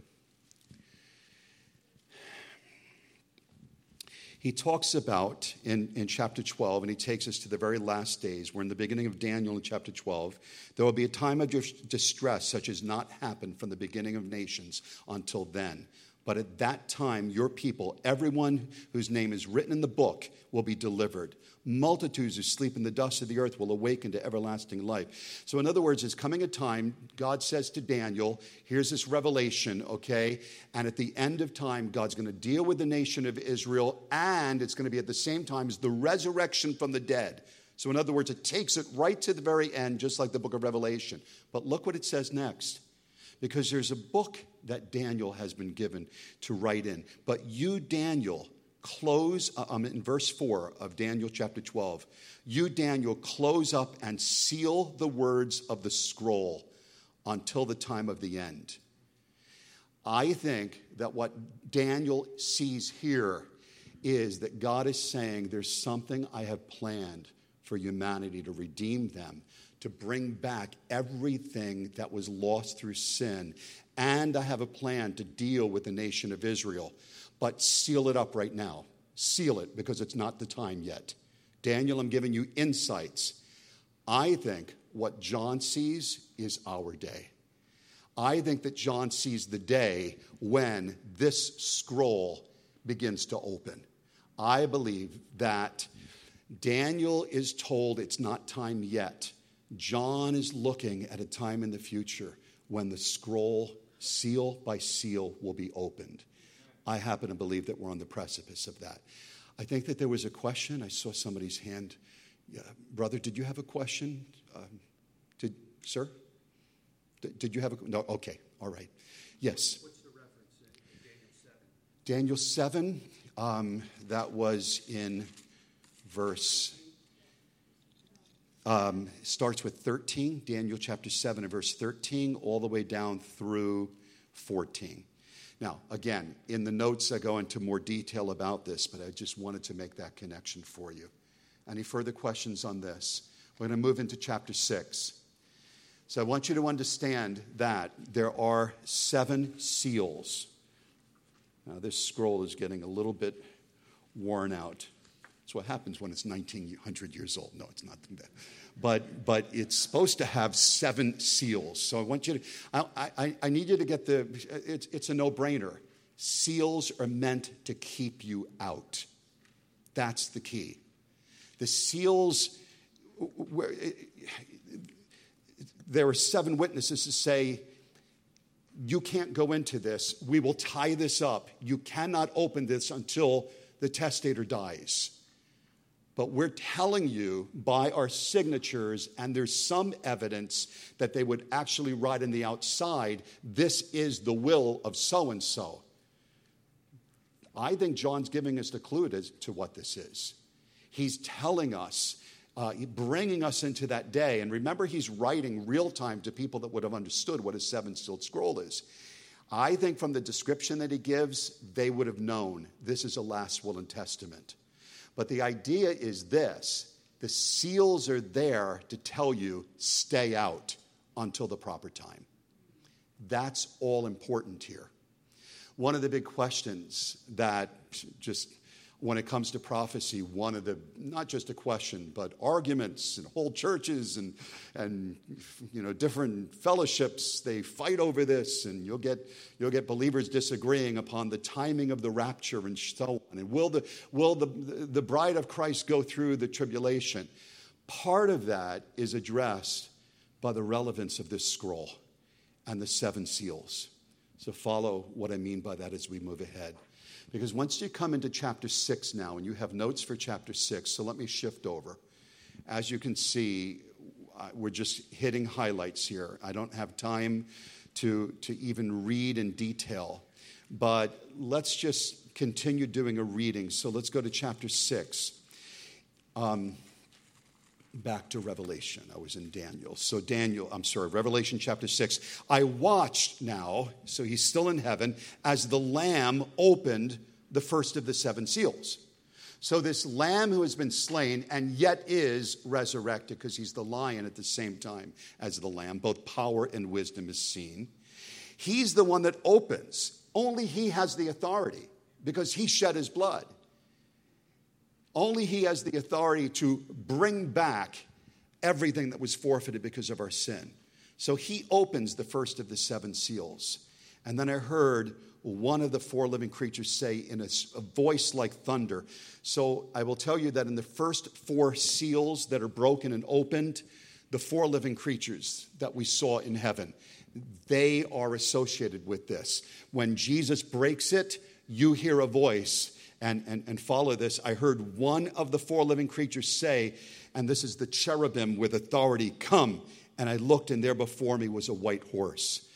he talks about in, in chapter 12, and he takes us to the very last days. We're in the beginning of Daniel in chapter 12. There will be a time of distress such as not happened from the beginning of nations until then. But at that time, your people, everyone whose name is written in the book, will be delivered. Multitudes who sleep in the dust of the earth will awaken to everlasting life. So, in other words, it's coming a time, God says to Daniel, here's this revelation, okay? And at the end of time, God's to deal with the nation of Israel, and it's to be at the same time as the resurrection from the dead. So, in other words, it takes it right to the very end, just like the book of Revelation. But look what it says next because there's a book that Daniel has been given to write in. But you, Daniel, close, uh, um, in verse 4 of Daniel chapter 12, you, Daniel, close up and seal the words of the scroll until the time of the end. I think that what Daniel sees here is that God is saying, There's something I have planned for humanity to redeem them to bring back everything that was lost through sin. And I have a plan to deal with the nation of Israel. But seal it up right now. Seal it because it's not the time yet. Daniel, I'm giving you insights. I think what John sees is our day. I think that John sees the day when this scroll begins to open. I believe that Daniel is told it's not time yet John is looking at a time in the future when the scroll, seal by seal, will be opened. I happen to believe that we're on the precipice of that. I think that there was a question. I saw somebody's hand. Yeah, brother, did you have a question? Um, did, sir? Did, did you have a no? Okay, all right. Yes. What's the reference in Daniel 7? Daniel 7, um, that was in verse um, starts with 13, Daniel chapter 7 and verse 13, all the way down through 14. Now, again, in the notes, I go into more detail about this, but I just wanted to make that connection for you. Any further questions on this? We're going to move into chapter 6. So I want you to understand that there are seven seals. Now, this scroll is getting a little bit worn out. That's what happens when it's 1900 years old. No, it's not that. But, but it's supposed to have seven seals. So I want you to, I, I, I need you to get the, it's, it's a no brainer. Seals are meant to keep you out. That's the key. The seals, eh, there are seven witnesses to say, you can't go into this. We will tie this up. You cannot open this until the testator dies but we're telling you by our signatures, and there's some evidence that they would actually write on the outside, this is the will of so and so. I think John's giving us the clue to, to what this is. He's telling us, uh, bringing us into that day. And remember, he's writing real time to people that would have understood what a seven sealed scroll is. I think from the description that he gives, they would have known this is a last will and testament. But the idea is this the seals are there to tell you stay out until the proper time. That's all important here. One of the big questions that just when it comes to prophecy, one of the, not just a question, but arguments and whole churches and, and you know, different fellowships, they fight over this, and you'll get, you'll get believers disagreeing upon the timing of the rapture and so on. And will the, will the, the bride of Christ go through the tribulation? Part of that is addressed by the relevance of this scroll and the seven seals. So follow what I mean by that as we move ahead. Because once you come into chapter 6 now, and you have notes for chapter 6, so let me shift over. As you can see, we're just hitting highlights here. I don't have time to, to even read in detail, but let's just continue doing a reading. So let's go to chapter 6. Um, back to Revelation. I was in Daniel. So, Daniel, I'm sorry, Revelation chapter 6. I watched now, so he's still in heaven, as the Lamb opened the first of the seven seals. So, this Lamb who has been slain and yet is resurrected, because he's the lion at the same time as the Lamb, both power and wisdom is seen. He's the one that opens. Only he has the authority because he shed his blood. Only He has the authority to bring back everything that was forfeited because of our sin. So He opens the first of the seven seals. And then I heard one of the four living creatures say in a, a, voice like thunder. So I will tell you that in the first four seals that are broken and opened, the four living creatures that we saw in heaven, they are associated with this. When Jesus breaks it, you hear a voice and, and, and follow this, I heard one of the four living creatures say, and this is the cherubim with authority, come. And I looked, and there before me was a white horse.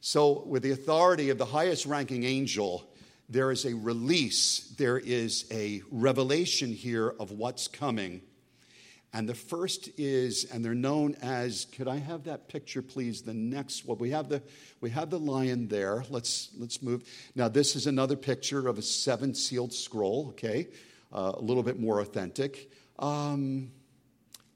So, with the authority of the highest ranking angel, there is a release, there is a revelation here of what's coming. And the first is, and they're known as, could I have that picture, please? The next one. We have the, we have the lion there. Let's, let's move. Now, this is another picture of a seven sealed scroll, okay? Uh, a little bit more authentic. Um,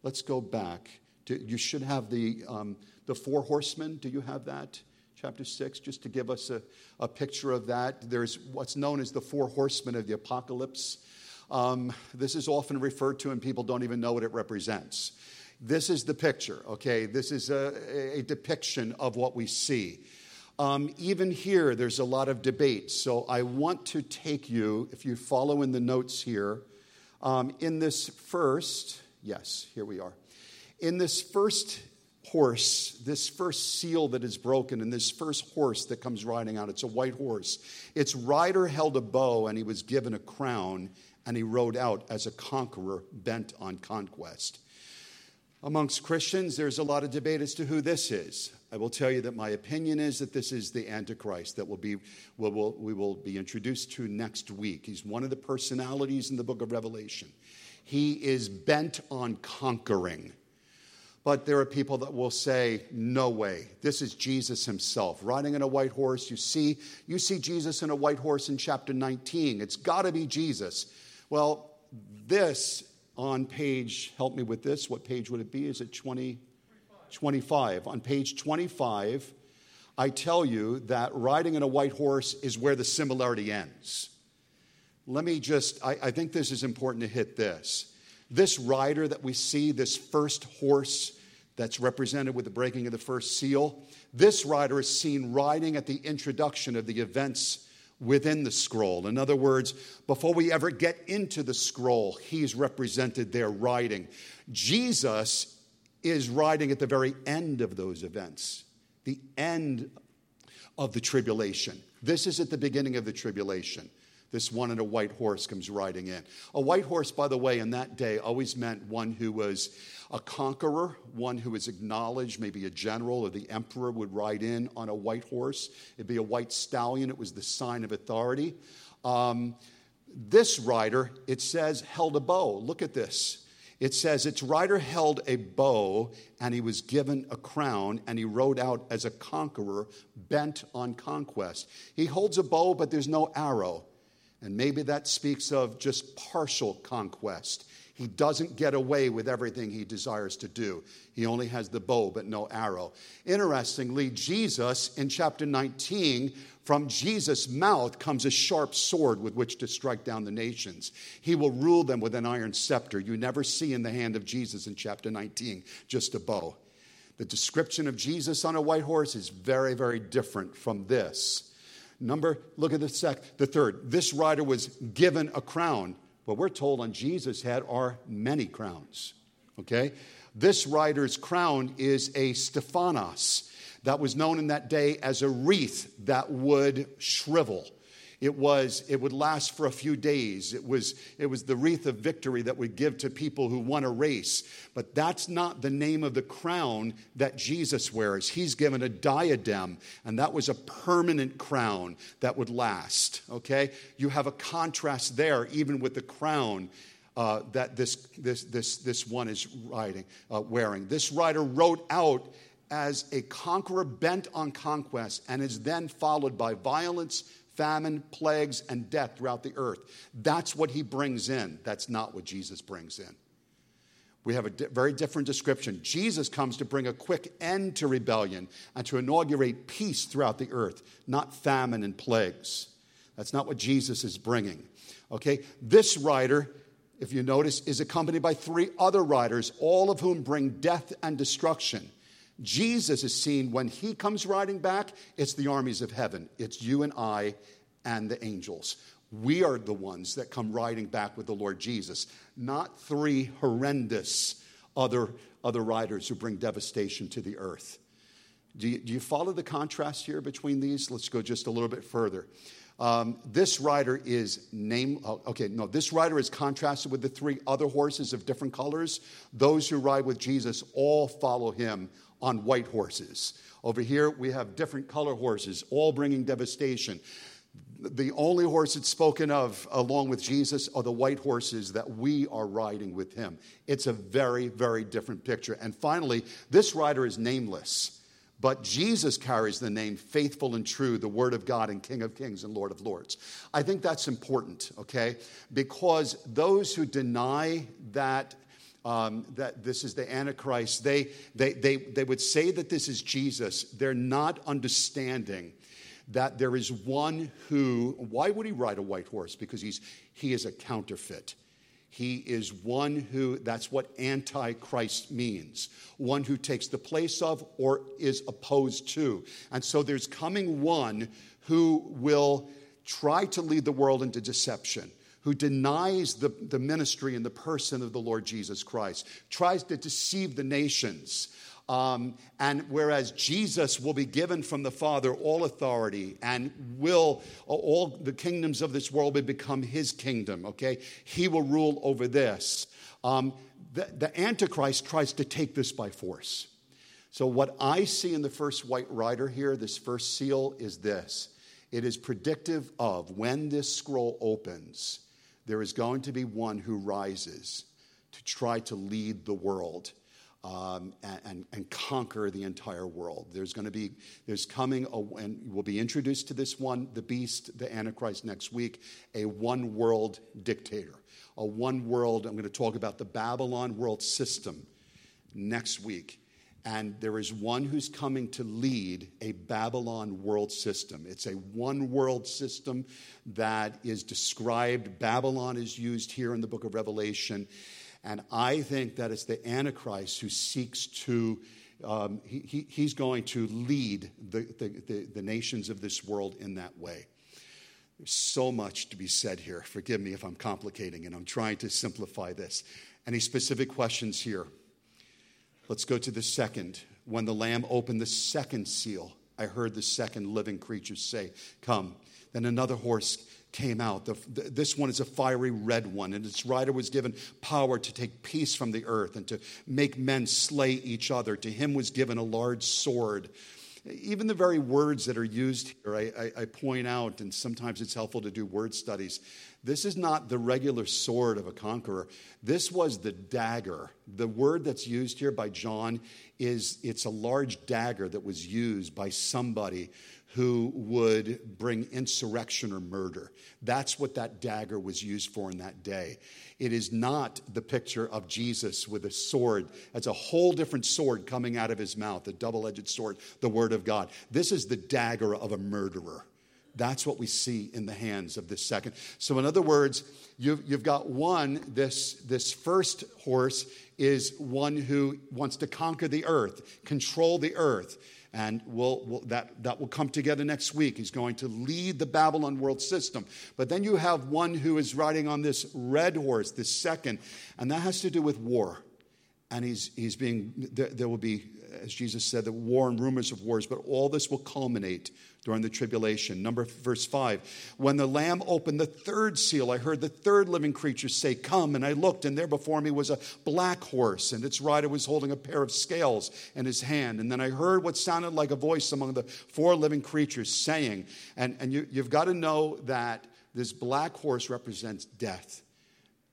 let's go back. You should have the, um, the four horsemen. Do you have that? Chapter 6, just to give us a, a picture of that. There's what's known as the four horsemen of the apocalypse. Um, this is often referred to, and people don't even know what it represents. This is the picture, okay? This is a, a depiction of what we see. Um, even here, there's a lot of debate. So I want to take you, if you follow in the notes here, um, in this first, yes, here we are. In this first horse, this first seal that is broken, and this first horse that comes riding out, it's a white horse. Its rider held a bow, and he was given a crown and he rode out as a conqueror bent on conquest. Amongst Christians, there's a lot of debate as to who this is. I will tell you that my opinion is that this is the Antichrist that will be, will, will, we will be introduced to next week. He's one of the personalities in the book of Revelation. He is bent on conquering. But there are people that will say, no way. This is Jesus himself riding on a white horse. You see, you see Jesus in a white horse in chapter 19. It's got to be Jesus. Well, this on page, help me with this, what page would it be? Is it 20? 25. On page 25, I tell you that riding in a white horse is where the similarity ends. Let me just, I, I think this is important to hit this. This rider that we see, this first horse that's represented with the breaking of the first seal, this rider is seen riding at the introduction of the events within the scroll. In other words, before we ever get into the scroll, he's represented there riding. Jesus is riding at the very end of those events, the end of the tribulation. This is at the beginning of the tribulation. This one in a white horse comes riding in. A white horse, by the way, in that day always meant one who was a conqueror, one who was acknowledged, maybe a general or the emperor would ride in on a white horse. It'd be a white stallion, it was the sign of authority. Um, this rider, it says, held a bow. Look at this. It says, its rider held a bow, and he was given a crown, and he rode out as a conqueror bent on conquest. He holds a bow, but there's no arrow. And maybe that speaks of just partial conquest. He doesn't get away with everything he desires to do. He only has the bow, but no arrow. Interestingly, Jesus in chapter 19, from Jesus' mouth comes a sharp sword with which to strike down the nations. He will rule them with an iron scepter. You never see in the hand of Jesus in chapter 19 just a bow. The description of Jesus on a white horse is very, very different from this. Number, look at the sec, the third. This rider was given a crown. What we're told on Jesus' head are many crowns. Okay? This rider's crown is a Stephanos that was known in that day as a wreath that would shrivel. It was, it would last for a few days. It was, it was the wreath of victory that would give to people who won a race. But that's not the name of the crown that Jesus wears. He's given a diadem, and that was a permanent crown that would last. Okay? You have a contrast there, even with the crown. Uh, that this, this, this, this one is riding, uh, wearing. This rider wrote out as a conqueror bent on conquest and is then followed by violence, famine, plagues, and death throughout the earth. That's what he brings in. That's not what Jesus brings in. We have a di- very different description. Jesus comes to bring a quick end to rebellion and to inaugurate peace throughout the earth, not famine and plagues. That's not what Jesus is bringing. Okay? This rider, if you notice, is accompanied by three other riders, all of whom bring death and destruction. Jesus is seen when he comes riding back, it's the armies of heaven. It's you and I and the angels. We are the ones that come riding back with the Lord Jesus, not three horrendous other, other riders who bring devastation to the earth. Do you, do you follow the contrast here between these? Let's go just a little bit further. Um, this rider is name. Oh, okay, no, this rider is contrasted with the three other horses of different colors. Those who ride with Jesus all follow him on white horses. Over here, we have different color horses, all bringing devastation. The only horse that's spoken of along with Jesus are the white horses that we are riding with him. It's a very, very different picture. And finally, this rider is nameless, but Jesus carries the name faithful and true, the word of God and King of kings and Lord of lords. I think that's important, okay? Because those who deny that um, that this is the Antichrist, they, they, they, they would say that this is Jesus. They're not understanding that there is one who, why would he ride a white horse? Because he's, he is a counterfeit. He is one who, that's what Antichrist means one who takes the place of or is opposed to. And so there's coming one who will try to lead the world into deception who denies the, the ministry and the person of the Lord Jesus Christ, tries to deceive the nations. Um, and whereas Jesus will be given from the Father all authority and will, all the kingdoms of this world will become his kingdom, okay? He will rule over this. Um, the, the Antichrist tries to take this by force. So, what I see in the first white rider here, this first seal, is this it is predictive of when this scroll opens there is going to be one who rises to try to lead the world um, and, and, conquer the entire world. There's going to be, there's coming, a, and we'll be introduced to this one, the beast, the Antichrist next week, a one world dictator. A one world, I'm going to talk about the Babylon world system next week. And there is one who's coming to lead a Babylon world system. It's a one world system that is described. Babylon is used here in the book of Revelation. And I think that it's the Antichrist who seeks to, um, he, he, he's going to lead the, the, the, the nations of this world in that way. There's so much to be said here. Forgive me if I'm complicating and I'm trying to simplify this. Any specific questions here? Let's go to the second. When the Lamb opened the second seal, I heard the second living creature say, Come. Then another horse came out. The, the, this one is a fiery red one, and its rider was given power to take peace from the earth and to make men slay each other. To him was given a large sword even the very words that are used here, I, I, I, point out, and sometimes it's helpful to do word studies. This is not the regular sword of a conqueror. This was the dagger. The word that's used here by John is it's a large dagger that was used by somebody who would bring insurrection or murder. That's what that dagger was used for in that day. It is not the picture of Jesus with a sword. That's a whole different sword coming out of his mouth, a double edged sword, the word of God. This is the dagger of a murderer. That's what we see in the hands of this second. So, in other words, you've, you've got one, this, this first horse is one who wants to conquer the earth, control the earth and we'll, we'll, that, that will come together next week. He's going to lead the Babylon world system. But then you have one who is riding on this red horse, this second, and that has to do with war. And he's, he's being, there, there will be, as Jesus said, the war and rumors of wars, but all this will culminate during the tribulation. Number verse 5. When the lamb opened the third seal, I heard the third living creature say, "Come." And I looked, and there before me was a black horse, and its rider was holding a pair of scales in his hand. And then I heard what sounded like a voice among the four living creatures saying, and, and you, you've got to know that this black horse represents death.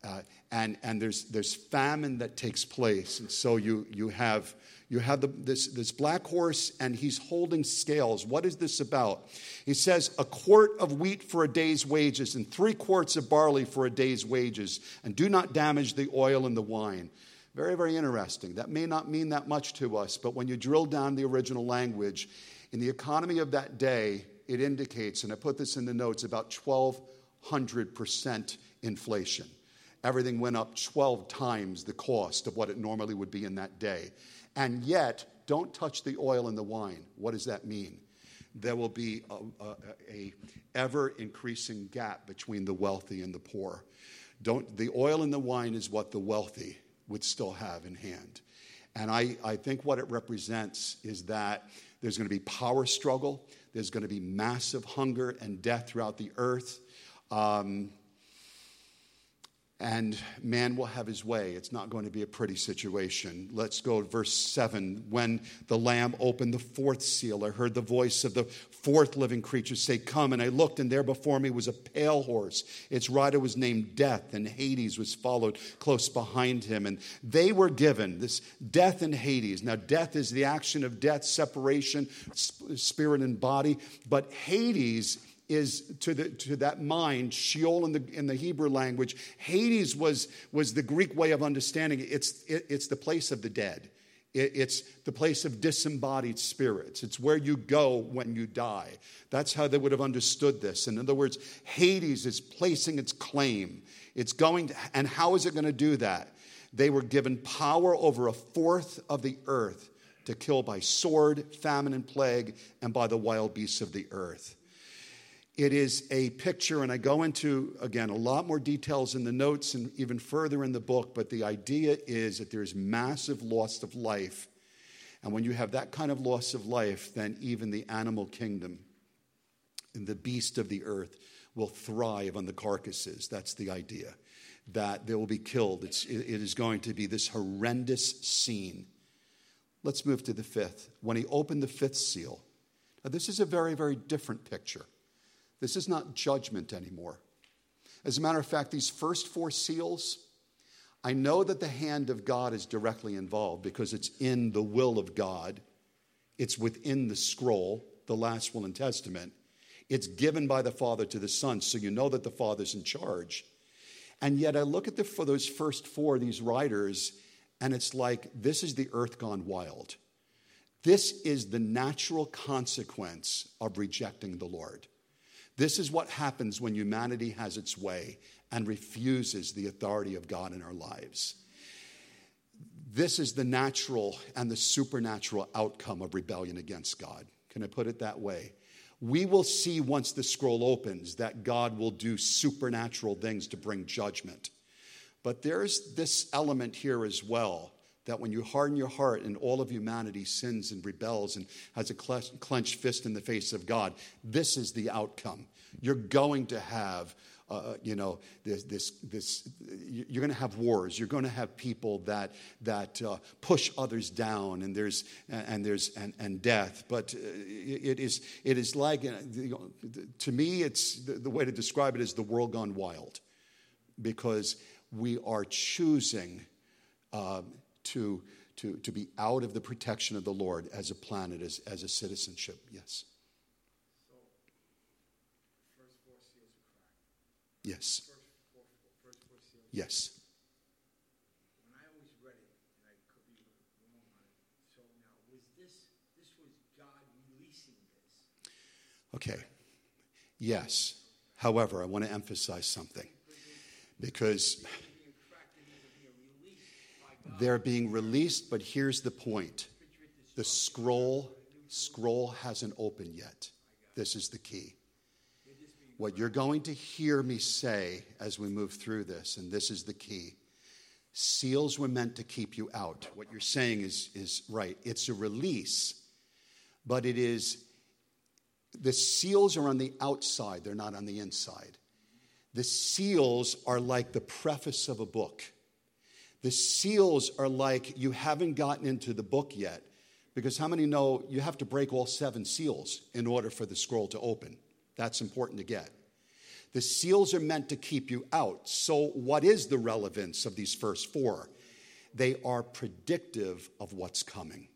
Uh, and and there's, there's famine that takes place. And so you, you have you have the, this, this black horse, and he's holding scales. What is this about? He says, A quart of wheat for a day's wages, and three quarts of barley for a day's wages, and do not damage the oil and the wine. Very, very interesting. That may not mean that much to us, but when you drill down the original language, in the economy of that day, it indicates, and I put this in the notes, about 1,200% inflation. Everything went up 12 times the cost of what it normally would be in that day and yet don't touch the oil and the wine. What does that mean? There will be a, a, a ever increasing gap between the wealthy and the poor. Don't, the oil and the wine is what the wealthy would still have in hand. And I, I think what it represents is that there's going to be power struggle, there's going to be massive hunger and death throughout the earth. Um, and man will have his way. It's not going to be a pretty situation. Let's go to verse 7. When the Lamb opened the fourth seal, I heard the voice of the fourth living creature say, Come. And I looked, and there before me was a pale horse. Its rider was named Death, and Hades was followed close behind him. And they were given this death and Hades. Now, death is the action of death, separation, spirit and body. But Hades is to, the, to that mind, Sheol in the, in the Hebrew language. Hades was, was the Greek way of understanding it. It's, it, it's the place of the dead. It, it's the place of disembodied spirits. It's where you go when you die. That's how they would have understood this. In other words, Hades is placing its claim. It's going to, and how is it going to do that? They were given power over a fourth of the earth to kill by sword, famine, and plague, and by the wild beasts of the earth. It is a picture, and I go into, again, a lot more details in the notes and even further in the book, but the idea is that there's massive loss of life. And when you have that kind of loss of life, then even the animal kingdom and the beast of the earth will thrive on the carcasses. That's the idea, that they will be killed. It's, it is going to be this horrendous scene. Let's move to the fifth. When he opened the fifth seal, now this is a very, very different picture. This is not judgment anymore. As a matter of fact, these first four seals, I know that the hand of God is directly involved because it's in the will of God. It's within the scroll, the last will and testament. It's given by the Father to the Son, so you know that the Father's in charge. And yet I look at the, for those first four, these riders, and it's like this is the earth gone wild. This is the natural consequence of rejecting the Lord. This is what happens when humanity has its way and refuses the authority of God in our lives. This is the natural and the supernatural outcome of rebellion against God. Can I put it that way? We will see once the scroll opens that God will do supernatural things to bring judgment. But there's this element here as well that when you harden your heart and all of humanity sins and rebels and has a clenched fist in the face of God, this is the outcome. You're going to have uh, you know, this, this, this you're going to have wars. You're going to have people that, that uh, push others down, and there's, and, there's, and, and death. But uh, it is, it is like, uh, to me, it's the, way to describe it is the world gone wild because we are choosing to, to, to be out of the protection of the Lord as a planet, as, as a citizenship. Yes. Yes. First four, first four yes. When I always read it, and I could be wrong on it, so now was this this was God releasing this? Okay. Yes. However, I want to emphasize something because they're being released, but here's the point. The scroll scroll hasn't opened yet. This is the key. What you're going to hear me say as we move through this, and this is the key seals were meant to keep you out. What you're saying is, is right. It's a release, but it is the seals are on the outside, they're not on the inside. The seals are like the preface of a book. The seals are like you haven't gotten into the book yet, because how many know you have to break all seven seals in order for the scroll to open? That's important to get. The seals are meant to keep you out. So, what is the relevance of these first four? They are predictive of what's coming,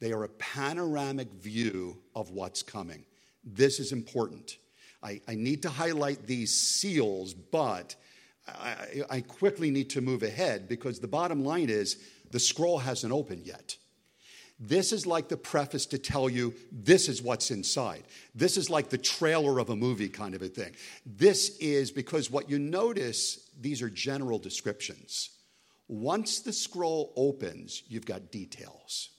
they are a panoramic view of what's coming. This is important. I, I need to highlight these seals, but I, I quickly need to move ahead because the bottom line is the scroll hasn't opened yet. This is like the preface to tell you this is what's inside. This is like the trailer of a movie kind of a thing. This is because what you notice, these are general descriptions. Once the scroll opens, you've got details.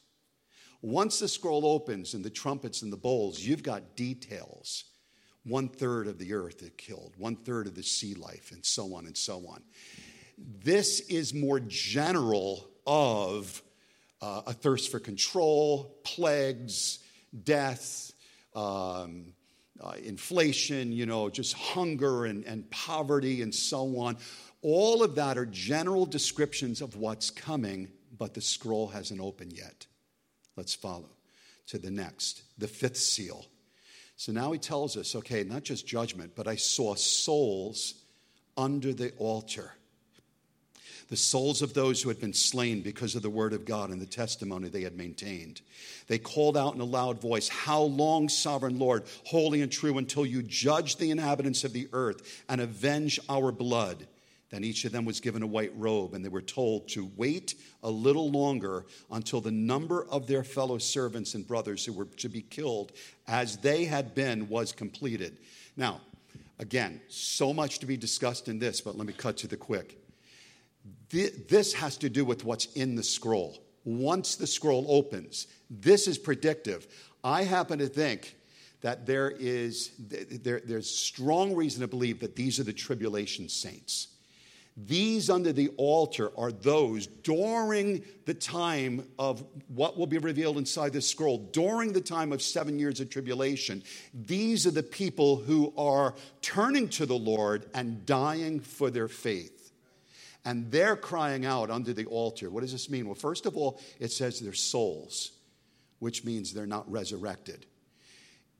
Once the scroll opens and the trumpets and the bowls, you've got details. One third of the earth is killed, one third of the sea life, and so on and so on. This is more general of uh, a thirst for control, plagues, death, um, uh, inflation, you know, just hunger and, and poverty and so on. All of that are general descriptions of what's coming, but the scroll hasn't opened yet. Let's follow to the next, the fifth seal. So now he tells us okay, not just judgment, but I saw souls under the altar the souls of those who had been slain because of the word of God and the testimony they had maintained. They called out in a loud voice, How long, sovereign Lord, holy and true, until you judge the inhabitants of the earth and avenge our blood? Then each of them was given a white robe, and they were told to wait a little longer until the number of their fellow servants and brothers who were to be killed as they had been was completed. Now, again, so much to be discussed in this, but let me cut to the quick. This has to do with what's in the scroll. Once the scroll opens, this is predictive. I happen to think that there is there, there's strong reason to believe that these are the tribulation saints. These under the altar are those during the time of what will be revealed inside this scroll, during the time of seven years of tribulation. These are the people who are turning to the Lord and dying for their faith and they're crying out under the altar. What does this mean? Well, first of all, it says they're souls, which means they're not resurrected.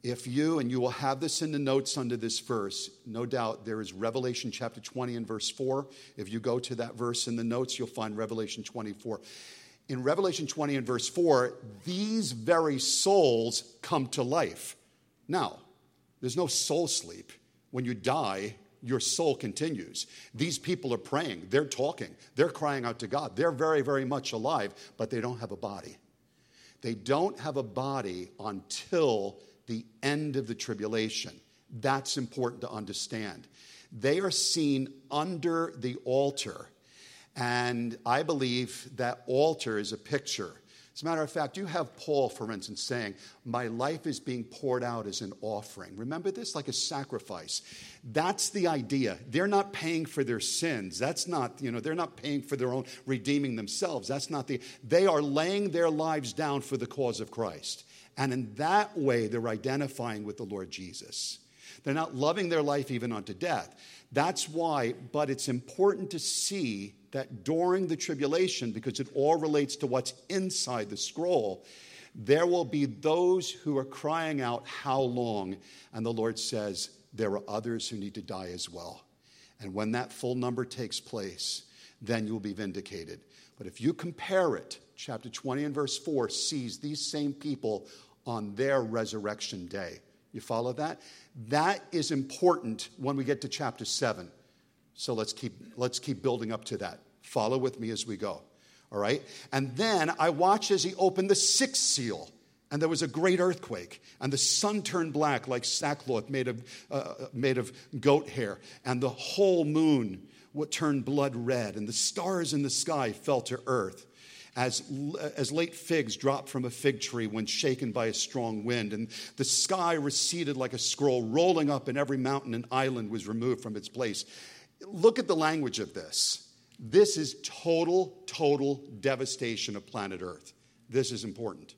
If you, and you will have this in the notes under this verse, no doubt there is Revelation chapter 20 and verse 4. If you go to that verse in the notes, you'll find Revelation 24. In Revelation 20 and verse 4, these very souls come to life. Now, there's no soul sleep. When you die, your soul continues. These people are praying, they're talking, they're crying out to God. They're very, very much alive, but they don't have a body. They don't have a body until the end of the tribulation. That's important to understand. They are seen under the altar. And I believe that altar is a picture as a matter of fact, you have Paul, for instance, saying, My life is being poured out as an offering. Remember this? Like a sacrifice. That's the idea. They're not paying for their sins. That's not, you know, they're not paying for their own redeeming themselves. That's not the, they are laying their lives down for the cause of Christ. And in that way, they're identifying with the Lord Jesus. They're not loving their life even unto death. That's why, but it's important to see that during the tribulation, because it all relates to what's inside the scroll, there will be those who are crying out, How long? And the Lord says, There are others who need to die as well. And when that full number takes place, then you'll be vindicated. But if you compare it, chapter 20 and verse 4 sees these same people on their resurrection day. You follow that? That is important when we get to chapter 7. So let's keep, let's keep building up to that. Follow with me as we go. All right? And then I watched as he opened the sixth seal, and there was a great earthquake, and the sun turned black like sackcloth made of, uh, made of goat hair, and the whole moon turned blood red, and the stars in the sky fell to earth. As, as late figs drop from a fig tree when shaken by a strong wind, and the sky receded like a scroll, rolling up, and every mountain and island was removed from its place. Look at the language of this. This is total, total devastation of planet Earth. This is important.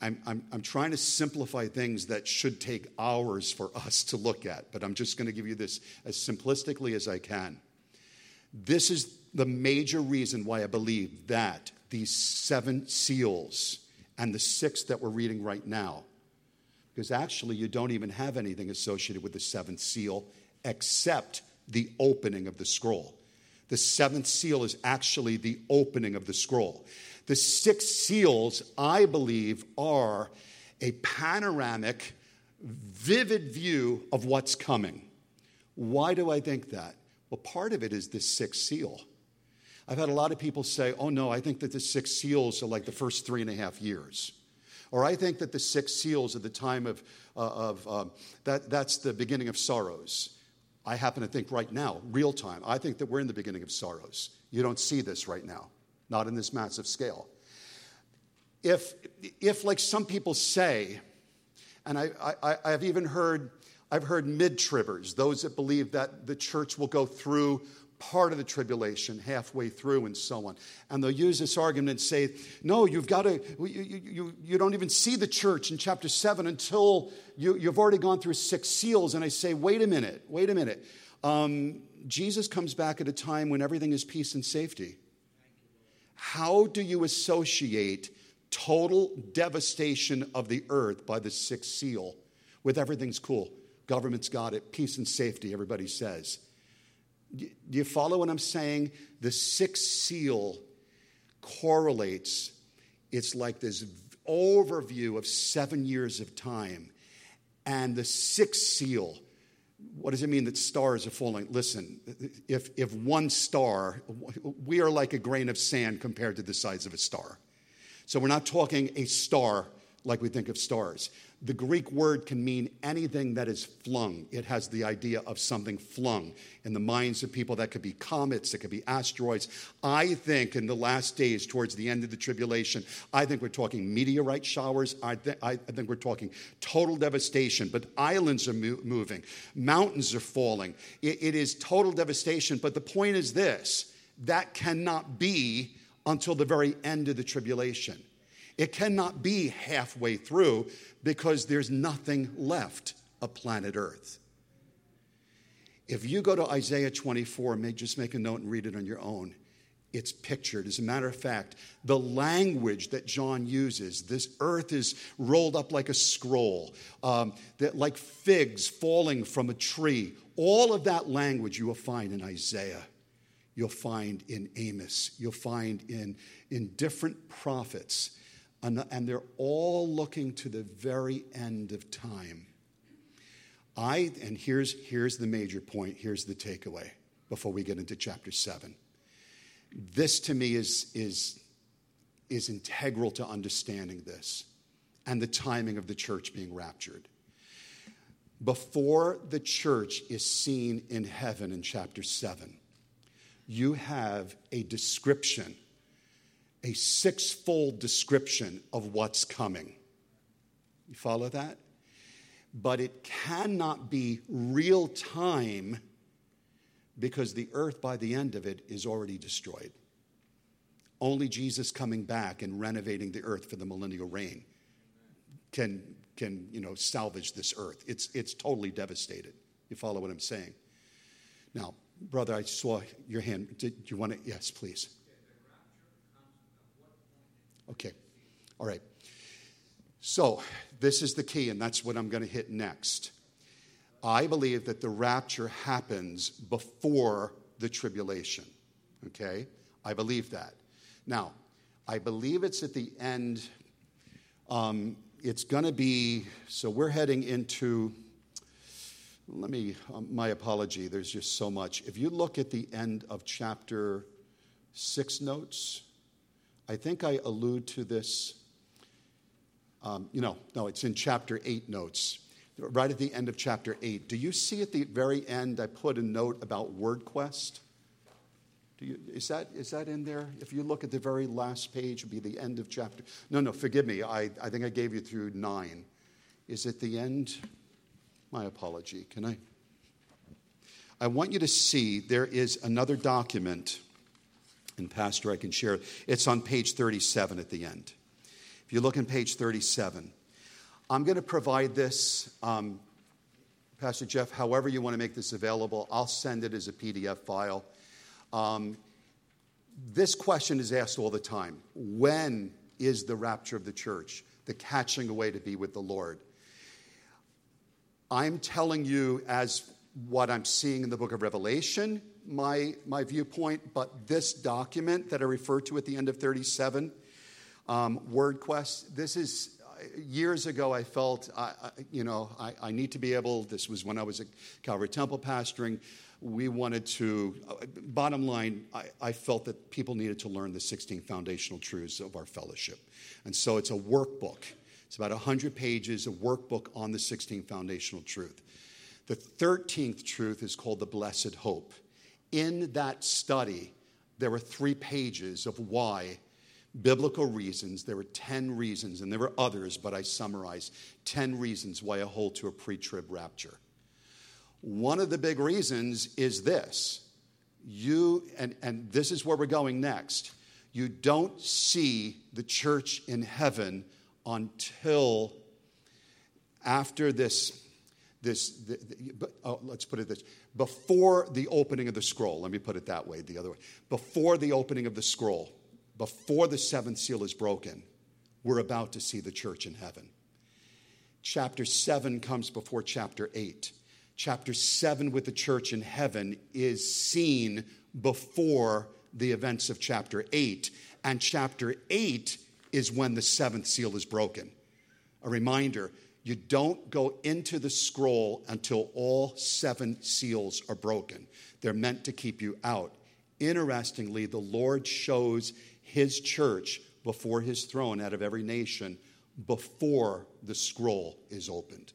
I'm, I'm, I'm, trying to simplify things that should take hours for us to look at, but I'm just going to give you this as simplistically as I can. This is the major reason why I believe that these seven seals and the six that we're reading right now, because actually you don't even have anything associated with the seventh seal except the opening of the scroll. The seventh seal is actually the opening of the scroll. The six seals, I believe, are a panoramic, vivid view of what's coming. Why do I think that? Well, part of it is this sixth seal. I've had a lot of people say, oh no, I think that the six seals are like the first three and a half years. Or I think that the six seals are the time of, uh, of um, that, that's the beginning of sorrows. I happen to think right now, real time, I think that we're in the beginning of sorrows. You don't see this right now, not in this massive scale. If, if like some people say, and I, I, I've even heard, I've heard mid-tribbers, those that believe that the church will go through part of the tribulation halfway through and so on. And they'll use this argument and say, no, you've got to, you, you, you don't even see the church in chapter 7 until you, you've already gone through six seals. And I say, wait a minute, wait a minute. Um, Jesus comes back at a time when everything is peace and safety. How do you associate total devastation of the earth by the sixth seal with everything's cool? Government's got it, peace and safety, everybody says. Do you follow what I'm saying? The sixth seal correlates, it's like this overview of seven years of time. And the sixth seal, what does it mean that stars are falling? Listen, if, if one star, we are like a grain of sand compared to the size of a star. So we're not talking a star like we think of stars. The Greek word can mean anything that is flung. It has the idea of something flung. In the minds of people, that could be comets, it could be asteroids. I think in the last days, towards the end of the tribulation, I think we're talking meteorite showers. I, th- I think we're talking total devastation. But islands are mo- moving, mountains are falling. It, it is total devastation. But the point is this that cannot be until the very end of the tribulation. It cannot be halfway through because there's nothing left of planet Earth. If you go to Isaiah 24, may just make a note and read it on your own. It's pictured. As a matter of fact, the language that John uses, this earth is rolled up like a scroll, um, that like figs falling from a tree. All of that language you will find in Isaiah. You'll find in Amos. You'll find in, in different prophets and, they're all looking to the very end of time. I, and here's, here's the major point, here's the takeaway before we get into chapter 7. This to me is, is, is integral to understanding this and the timing of the church being raptured. Before the church is seen in heaven in chapter 7, you have a description a sixfold description of what's coming. You follow that? But it cannot be real time because the earth by the end of it is already destroyed. Only Jesus coming back and renovating the earth for the millennial reign. can, can you know, salvage this earth. It's, it's totally devastated. You follow what I'm saying? Now, brother, I saw your hand. Did you want to? Yes, please. Okay. All right. So, this is the key, and that's what I'm going to hit next. I believe that the rapture happens before the tribulation. Okay? I believe that. Now, I believe it's at the end. Um, it's going to be, so we're heading into, let me, um, my apology, there's just so much. If you look at the end of chapter six notes, I think I allude to this. Um, you know, no, it's in chapter eight notes, right at the end of chapter eight. Do you see at the very end, I put a note about WordQuest? Do You, is, that, is that in there? If you look at the very last page, it'd be the end of chapter. No, no, forgive me. I, I think I gave you through nine. Is it the end? My apology. Can I? I want you to see there is another document, and Pastor, I can share. It's on page 37 at the end. If you look in page 37, I'm going to provide this, um, Pastor Jeff, however you want to make this available. I'll send it as a PDF file. Um, this question is asked all the time When is the rapture of the church, the catching away to be with the Lord? I'm telling you, as what I'm seeing in the book of Revelation, my, my viewpoint, but this document that I refer to at the end of 37, um, WordQuest, this is years ago, I felt, I, I, you know, I, I, need to be able, this was when I was at Calvary Temple pastoring, we wanted to, uh, bottom line, I, I, felt that people needed to learn the 16 foundational truths of our fellowship. And so it's a workbook. It's about 100 pages, a workbook on the 16 foundational truth. The 13th truth is called the blessed hope. In that study, there were three pages of why biblical reasons. There were 10 reasons, and there were others, but I summarized 10 reasons why I hold to a pre trib rapture. One of the big reasons is this you, and, and this is where we're going next, you don't see the church in heaven until after this this the, the, oh, let's put it this before the opening of the scroll let me put it that way the other way before the opening of the scroll before the seventh seal is broken we're about to see the church in heaven chapter 7 comes before chapter 8 chapter 7 with the church in heaven is seen before the events of chapter 8. And chapter 8 is when the seventh seal is broken. A reminder you don't go into the scroll until all seven seals are broken. They're meant to keep you out. Interestingly, the Lord shows his church before his throne out of every nation before the scroll is opened.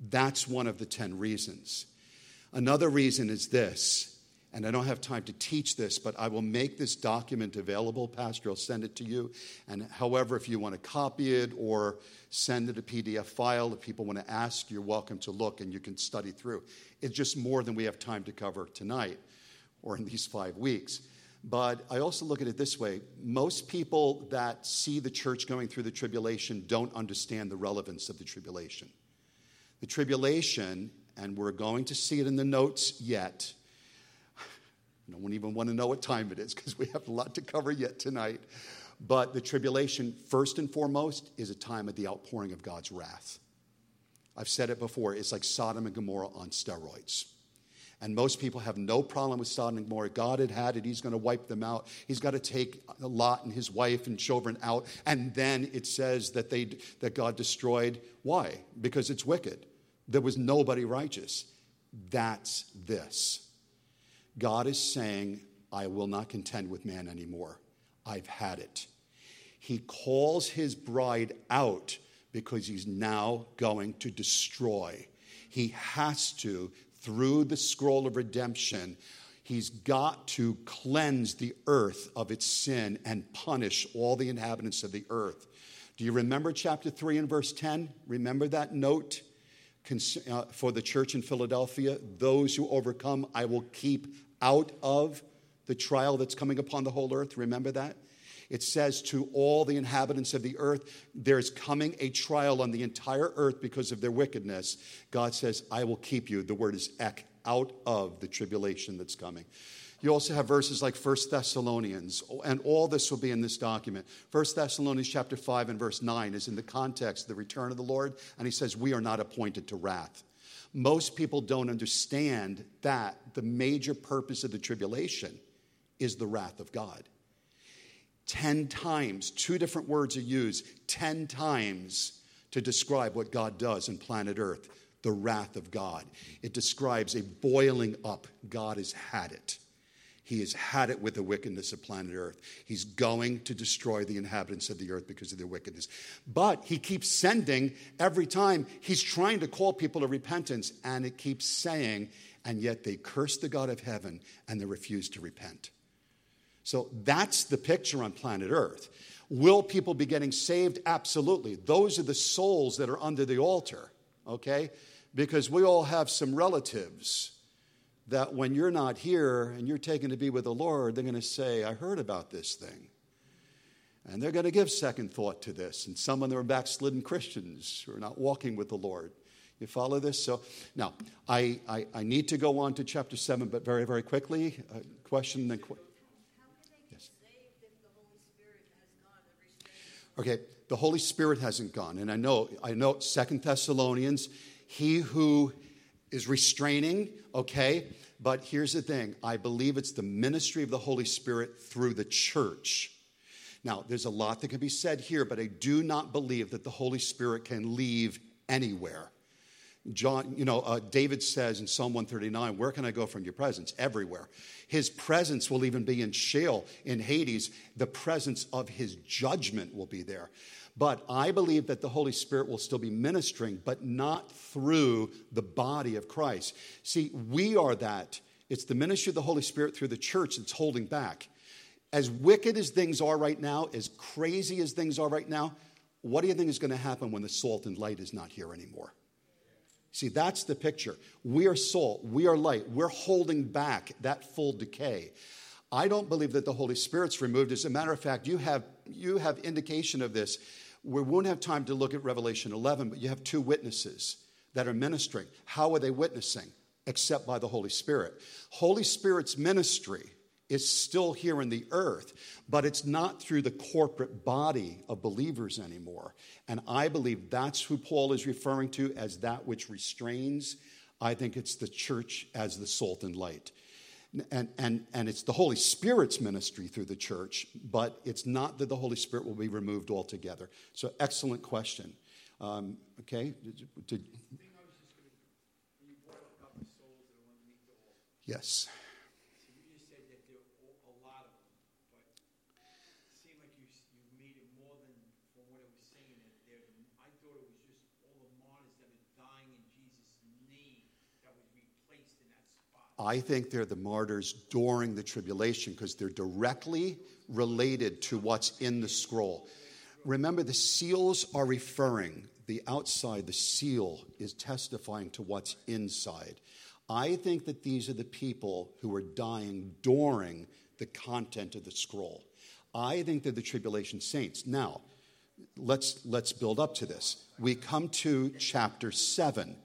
That's one of the 10 reasons. Another reason is this, and I don't have time to teach this, but I will make this document available. Pastor, I'll send it to you. And however, if you want to copy it or send it a PDF file, if people want to ask, you're welcome to look and you can study through. It's just more than we have time to cover tonight or in these five weeks. But I also look at it this way most people that see the church going through the tribulation don't understand the relevance of the tribulation. The tribulation, and we're going to see it in the notes yet. I don't even want to know what time it is because we have a lot to cover yet tonight. But the tribulation, first and foremost, is a time of the outpouring of God's wrath. I've said it before, it's like Sodom and Gomorrah on steroids. And most people have no problem with Sodom and Gomorrah. God had had it. He's going to wipe them out. He's got to take Lot and his wife and children out. And then it says that, they, that God destroyed. Why? Because it's wicked. There was nobody righteous. That's this. God is saying, I will not contend with man anymore. I've had it. He calls his bride out because he's now going to destroy. He has to through the scroll of redemption, he's got to cleanse the earth of its sin and punish all the inhabitants of the earth. Do you remember chapter 3 and verse 10? Remember that note uh, for the church in Philadelphia? Those who overcome, I will keep out of the trial that's coming upon the whole earth. Remember that? It says to all the inhabitants of the earth, there's coming a trial on the entire earth because of their wickedness. God says, I will keep you. The word is ek, out of the tribulation that's coming. You also have verses like 1 Thessalonians, and all this will be in this document. 1 Thessalonians chapter 5 and verse 9 is in the context of the return of the Lord, and he says, We are not appointed to wrath. Most people don't understand that the major purpose of the tribulation is the wrath of God. Ten times, two different words are used, ten times to describe what God does in planet Earth the wrath of God. It describes a boiling up. God has had it. He has had it with the wickedness of planet Earth. He's going to destroy the inhabitants of the earth because of their wickedness. But he keeps sending every time he's trying to call people to repentance, and it keeps saying, and yet they curse the God of heaven and they refuse to repent. So that's the picture on planet Earth. Will people be getting saved? Absolutely. Those are the souls that are under the altar, okay? Because we all have some relatives that when you're not here and you're taken to be with the Lord, they're going to say, I heard about this thing. And they're going to give second thought to this. And some of them are backslidden Christians who are not walking with the Lord. You follow this? So now, I, I, I need to go on to chapter 7, but very, very quickly. Uh, question then. Yes. Okay, the Holy Spirit hasn't gone. And I know, I know Second Thessalonians, he who is restraining, okay? But here's the thing I believe it's the ministry of the Holy Spirit through the church. Now, there's a lot that can be said here, but I do not believe that the Holy Spirit can leave anywhere. John, you know, uh, David says in Psalm 139, Where can I go from your presence? Everywhere. His presence will even be in Sheol, in Hades. The presence of his judgment will be there. But I believe that the Holy Spirit will still be ministering, but not through the body of Christ. See, we are that. It's the ministry of the Holy Spirit through the church that's holding back. As wicked as things are right now, as crazy as things are right now, what do you think is going to happen when the salt and light is not here anymore? See, that's the picture. We are salt, we are light, we're holding back that full decay. I don't believe that the Holy Spirit's removed. As a matter of fact, you have, you have indication of this we won't have time to look at Revelation 11, but you have two witnesses that are ministering. How are they witnessing? Except by the Holy Spirit. Holy Spirit's ministry is still here in the earth, but it's not through the corporate body of believers anymore. And I believe that's who Paul is referring to as that which restrains. I think it's the church as the salt and light and, and, and it's the Holy Spirit's ministry through the church, but it's not that the Holy Spirit will be removed altogether. So, excellent question. Um, okay? Did, did, yes. I think they're the martyrs during the tribulation because they're directly related to what's in the scroll. Remember, the seals are referring, the outside, the seal is testifying to what's inside. I think that these are the people who are dying during the content of the scroll. I think they're the tribulation saints. Now, let's, let's build up to this. We come to chapter 7.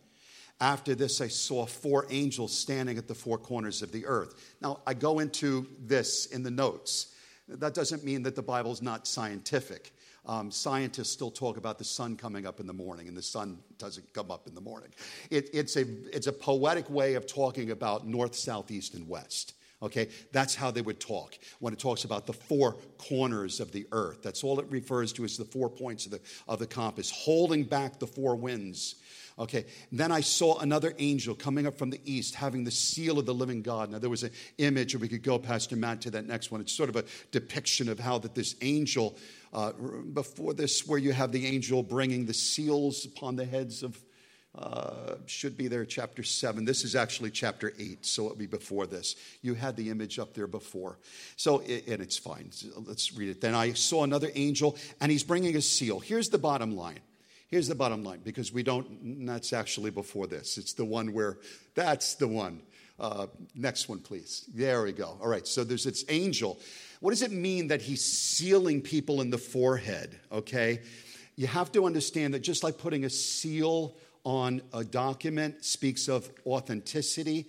After this, I saw four angels standing at the four corners of the earth. Now, I go into this in the notes. That doesn't mean that the Bible is not scientific. Um, scientists still talk about the sun coming up in the morning, and the sun doesn't come up in the morning. It, it's, a, it's a poetic way of talking about north, south, east, and west. Okay, that's how they would talk when it talks about the four corners of the earth. That's all it refers to as the four points of the, of the compass, holding back the four winds Okay, then I saw another angel coming up from the east having the seal of the living God. Now, there was an image, or we could go, Pastor Matt, to that next one. It's sort of a depiction of how that this angel, uh, before this, where you have the angel bringing the seals upon the heads of, uh, should be there, chapter 7. This is actually chapter 8, so it'll be before this. You had the image up there before. So, and it's fine. Let's read it. Then I saw another angel, and he's bringing a seal. Here's the bottom line Here's the bottom line because we don't, that's actually before this. It's the one where, that's the one. Uh, next one, please. There we go. All right, so there's this angel. What does it mean that he's sealing people in the forehead? Okay? You have to understand that just like putting a seal on a document speaks of authenticity,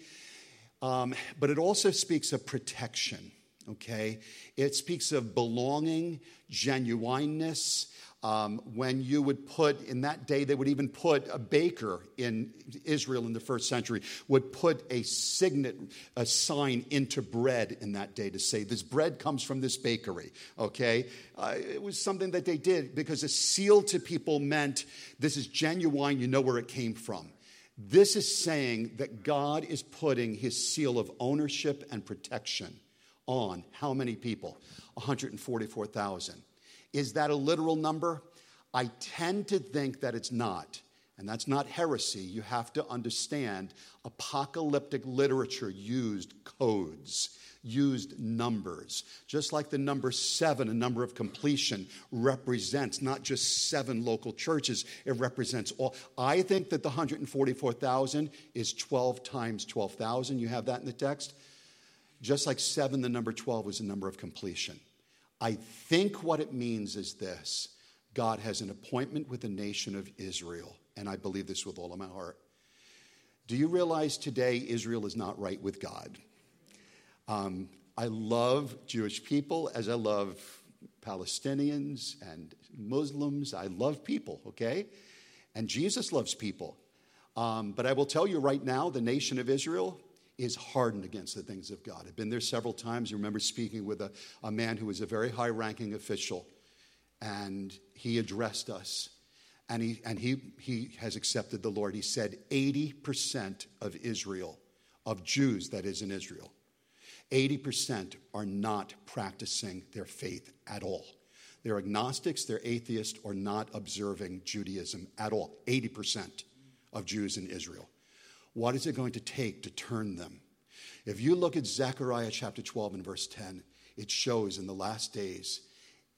um, but it also speaks of protection. Okay? It speaks of belonging, genuineness, um, when you would put, in that day, they would even put a baker in Israel in the first century, would put a signet, a sign into bread in that day to say, this bread comes from this bakery, okay? Uh, it was something that they did because a seal to people meant this is genuine, you know where it came from. This is saying that God is putting his seal of ownership and protection on how many people? 144,000. Is that a literal number? I tend to think that it's not. And that's not heresy. You have to understand apocalyptic literature used codes, used numbers. Just like the number seven, a number of completion, represents not just seven local churches, it represents all. I think that the 144,000 is 12 times 12,000. You have that in the text? Just like seven, the number 12 was the number of completion. I think what it means is this God has an appointment with the nation of Israel, and I believe this with all of my heart. Do you realize today Israel is not right with God? Um, I love Jewish people as I love Palestinians and Muslims. I love people, okay? And Jesus loves people. Um, but I will tell you right now, the nation of Israel, is hardened against the things of God. I've been there several times. You remember speaking with a, a man who was a very high ranking official, and he addressed us. And, he, and he, he has accepted the Lord. He said 80% of Israel, of Jews that is in Israel, 80% are not practicing their faith at all. They're agnostics, they're atheists, or not observing Judaism at all. 80% of Jews in Israel. What is it going to take to turn them? If you look at Zechariah chapter 12 and verse 10, it shows in the last days,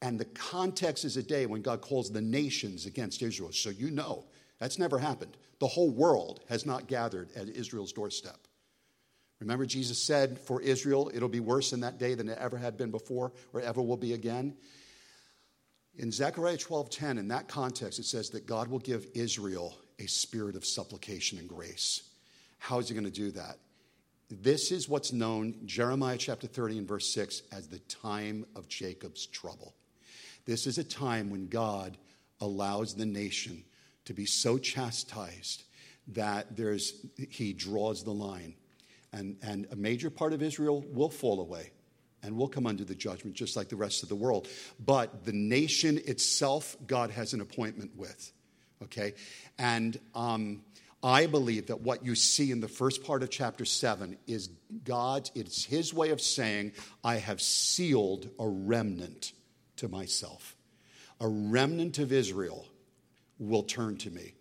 and the context is a day when God calls the nations against Israel. So you know that's never happened. The whole world has not gathered at Israel's doorstep. Remember, Jesus said, For Israel, it'll be worse in that day than it ever had been before or ever will be again. In Zechariah 12:10, in that context, it says that God will give Israel a spirit of supplication and grace. How is he going to do that? This is what's known, Jeremiah chapter 30 and verse 6, as the time of Jacob's trouble. This is a time when God allows the nation to be so chastised that there's, he draws the line. And, and a major part of Israel will fall away and will come under the judgment just like the rest of the world. But the nation itself, God has an appointment with. Okay? And um, I believe that what you see in the first part of chapter 7 is God, it's His way of saying, I have sealed a remnant to myself. A remnant of Israel will turn to me.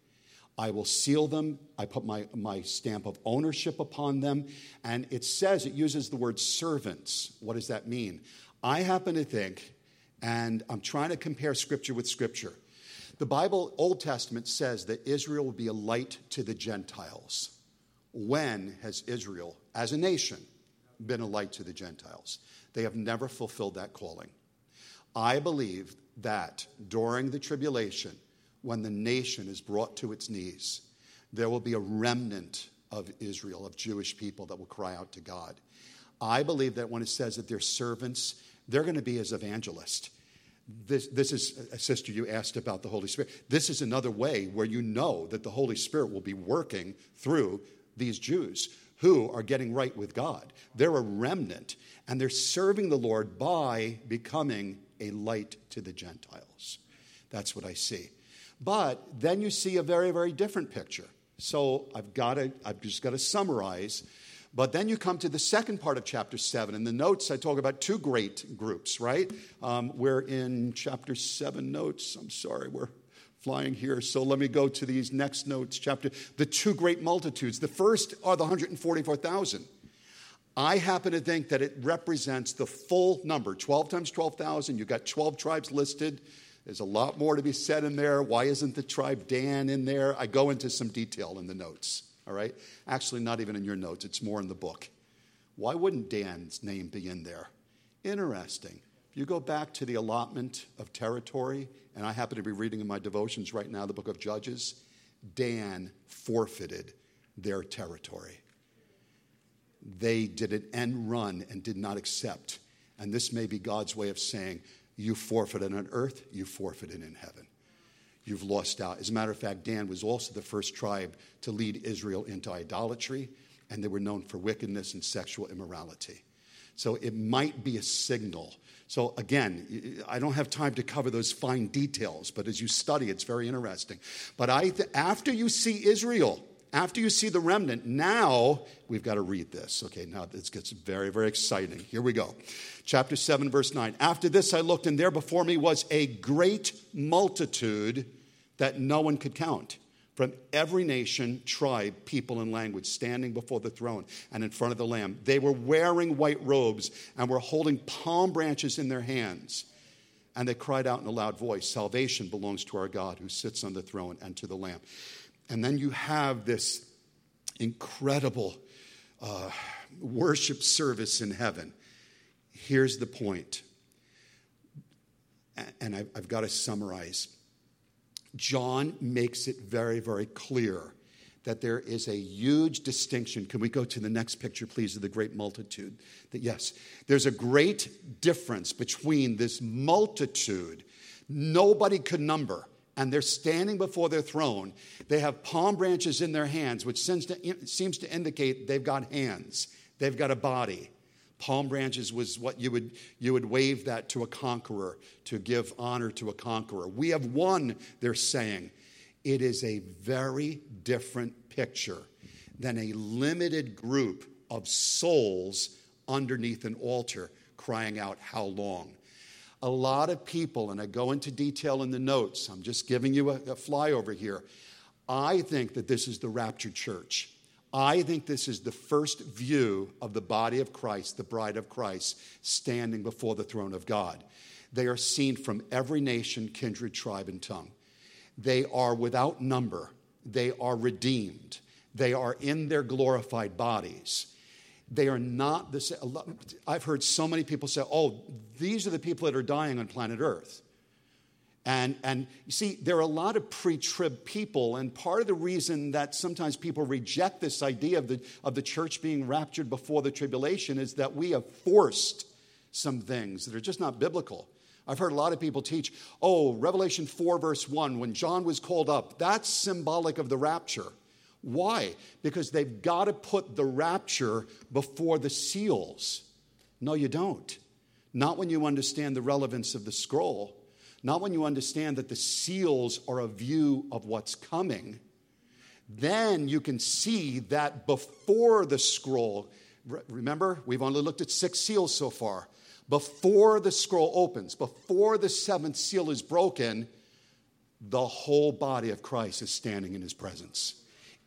I will seal them. I put my, my stamp of ownership upon them. And it says, it uses the word servants. What does that mean? I happen to think, and I'm trying to compare scripture with scripture. The Bible, Old Testament, says that Israel will be a light to the Gentiles. When has Israel, as a nation, been a light to the Gentiles? They have never fulfilled that calling. I believe that during the tribulation, when the nation is brought to its knees, there will be a remnant of Israel, of Jewish people that will cry out to God. I believe that when it says that they're servants, they're going to be as evangelists. This, this is, a sister, you asked about the Holy Spirit. This is another way where you know that the Holy Spirit will be working through these Jews who are getting right with God. They're a remnant, and they're serving the Lord by becoming a light to the Gentiles. That's what I see. But then you see a very, very different picture. So I've got to, I've just got to summarize but then you come to the second part of chapter 7. In the notes, I talk about two great groups, right? Um, we're in chapter 7 notes. I'm sorry, we're flying here. So let me go to these next notes. Chapter The two great multitudes. The first are the 144,000. I happen to think that it represents the full number 12 times 12,000. You've got 12 tribes listed. There's a lot more to be said in there. Why isn't the tribe Dan in there? I go into some detail in the notes all right? Actually, not even in your notes, it's more in the book. Why wouldn't Dan's name be in there? Interesting. If you go back to the allotment of territory, and I happen to be reading in my devotions right now the book of Judges, Dan forfeited their territory. They did an end run and did not accept. And this may be God's way of saying, you forfeited on earth, you forfeited in heaven. You've lost out. As a matter of fact, Dan was also the first tribe to lead Israel into idolatry, and they were known for wickedness and sexual immorality. So it might be a signal. So again, I don't have time to cover those fine details, but as you study, it's very interesting. But I th- after you see Israel, after you see the remnant, now we've got to read this. Okay, now this gets very, very exciting. Here we go. Chapter 7, verse 9. After this I looked, and there before me was a great multitude that no one could count from every nation, tribe, people, and language standing before the throne and in front of the Lamb. They were wearing white robes and were holding palm branches in their hands. And they cried out in a loud voice Salvation belongs to our God who sits on the throne and to the Lamb. And then you have this incredible uh, worship service in heaven. Here's the point, and I've, I've got to summarize. John makes it very, very clear that there is a huge distinction. Can we go to the next picture, please, of the great multitude? That yes, there's a great difference between this multitude, nobody could number, and they're standing before their throne. They have palm branches in their hands, which seems to, indicate they've got hands, they've got a body. Palm branches was what you would, you would wave that to a conqueror, to give honor to a conqueror. We have won, they're saying. It is a very different picture than a limited group of souls underneath an altar crying out, How long? A lot of people, and I go into detail in the notes, I'm just giving you a, a flyover here. I think that this is the raptured church. I think this is the first view of the body of Christ, the bride of Christ, standing before the throne of God. They are seen from every nation, kindred, tribe, and tongue. They are without number. They are redeemed. They are in their glorified bodies. They are not the same. I've heard so many people say, oh, these are the people that are dying on planet Earth. And, and you see, there are a lot of pre trib people, and part of the reason that sometimes people reject this idea of the, of the church being raptured before the tribulation is that we have forced some things that are just not biblical. I've heard a lot of people teach, oh, Revelation 4, verse 1, when John was called up, that's symbolic of the rapture. Why? Because they've got to put the rapture before the seals. No, you don't. Not when you understand the relevance of the scroll, not when you understand that the seals are a view of what's coming. Then you can see that before the scroll, remember, we've only looked at six seals so far. Before the scroll opens, before the seventh seal is broken, the whole body of Christ is standing in his presence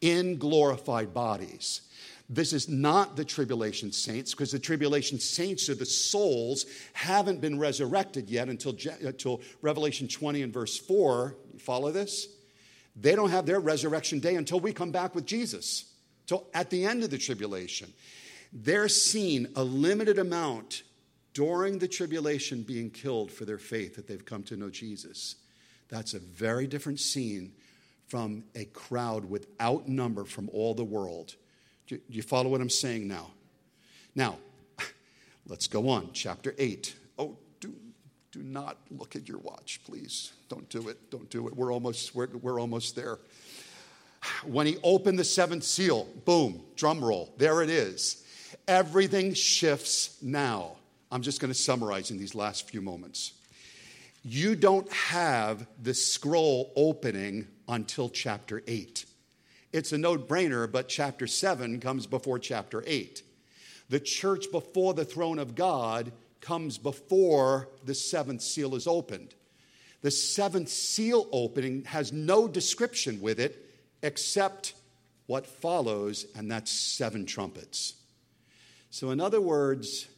in glorified bodies. This is not the tribulation saints because the tribulation saints are the souls haven't been resurrected yet until, until Revelation 20 and verse 4. You follow this? They don't have their resurrection day until we come back with Jesus, till at the end of the tribulation. They're seen a limited amount during the tribulation being killed for their faith that they've come to know Jesus. That's a very different scene from a crowd without number from all the world. Do you follow what I'm saying now? Now, let's go on. Chapter 8. Oh, do, do not look at your watch, please. Don't do it. Don't do it. We're almost, we're, we're almost there. When he opened the seventh seal, boom, drum roll, there it is. Everything shifts now. I'm just going to summarize in these last few moments. You don't have the scroll opening until chapter 8. It's a no brainer, but chapter 7 comes before chapter 8. The church before the throne of God comes before the seventh seal is opened. The seventh seal opening has no description with it except what follows, and that's seven trumpets. So, in other words,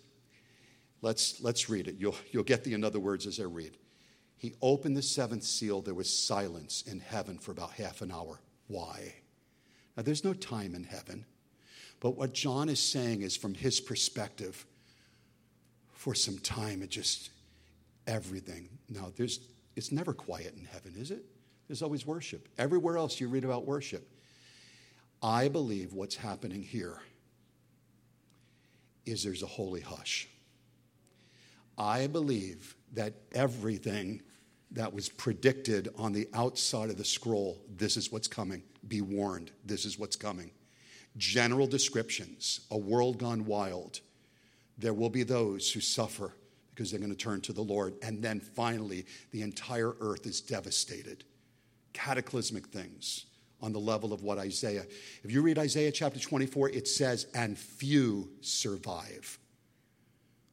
let's, let's read it. You'll, you'll get the in other words as I read. He opened the seventh seal. There was silence in heaven for about half an hour. Why? Now, there's no time in heaven. But what John is saying is from his perspective, for some time, it just, everything. Now, there's, it's never quiet in heaven, is it? There's always worship. Everywhere else you read about worship. I believe what's happening here is there's a holy hush. I believe that everything that was predicted on the outside of the scroll this is what's coming, be warned, this is what's coming. General descriptions, a world gone wild. There will be those who suffer because they're going to turn to the Lord. And then finally, the entire earth is devastated. Cataclysmic things on the level of what Isaiah. If you read Isaiah chapter 24, it says, and few survive.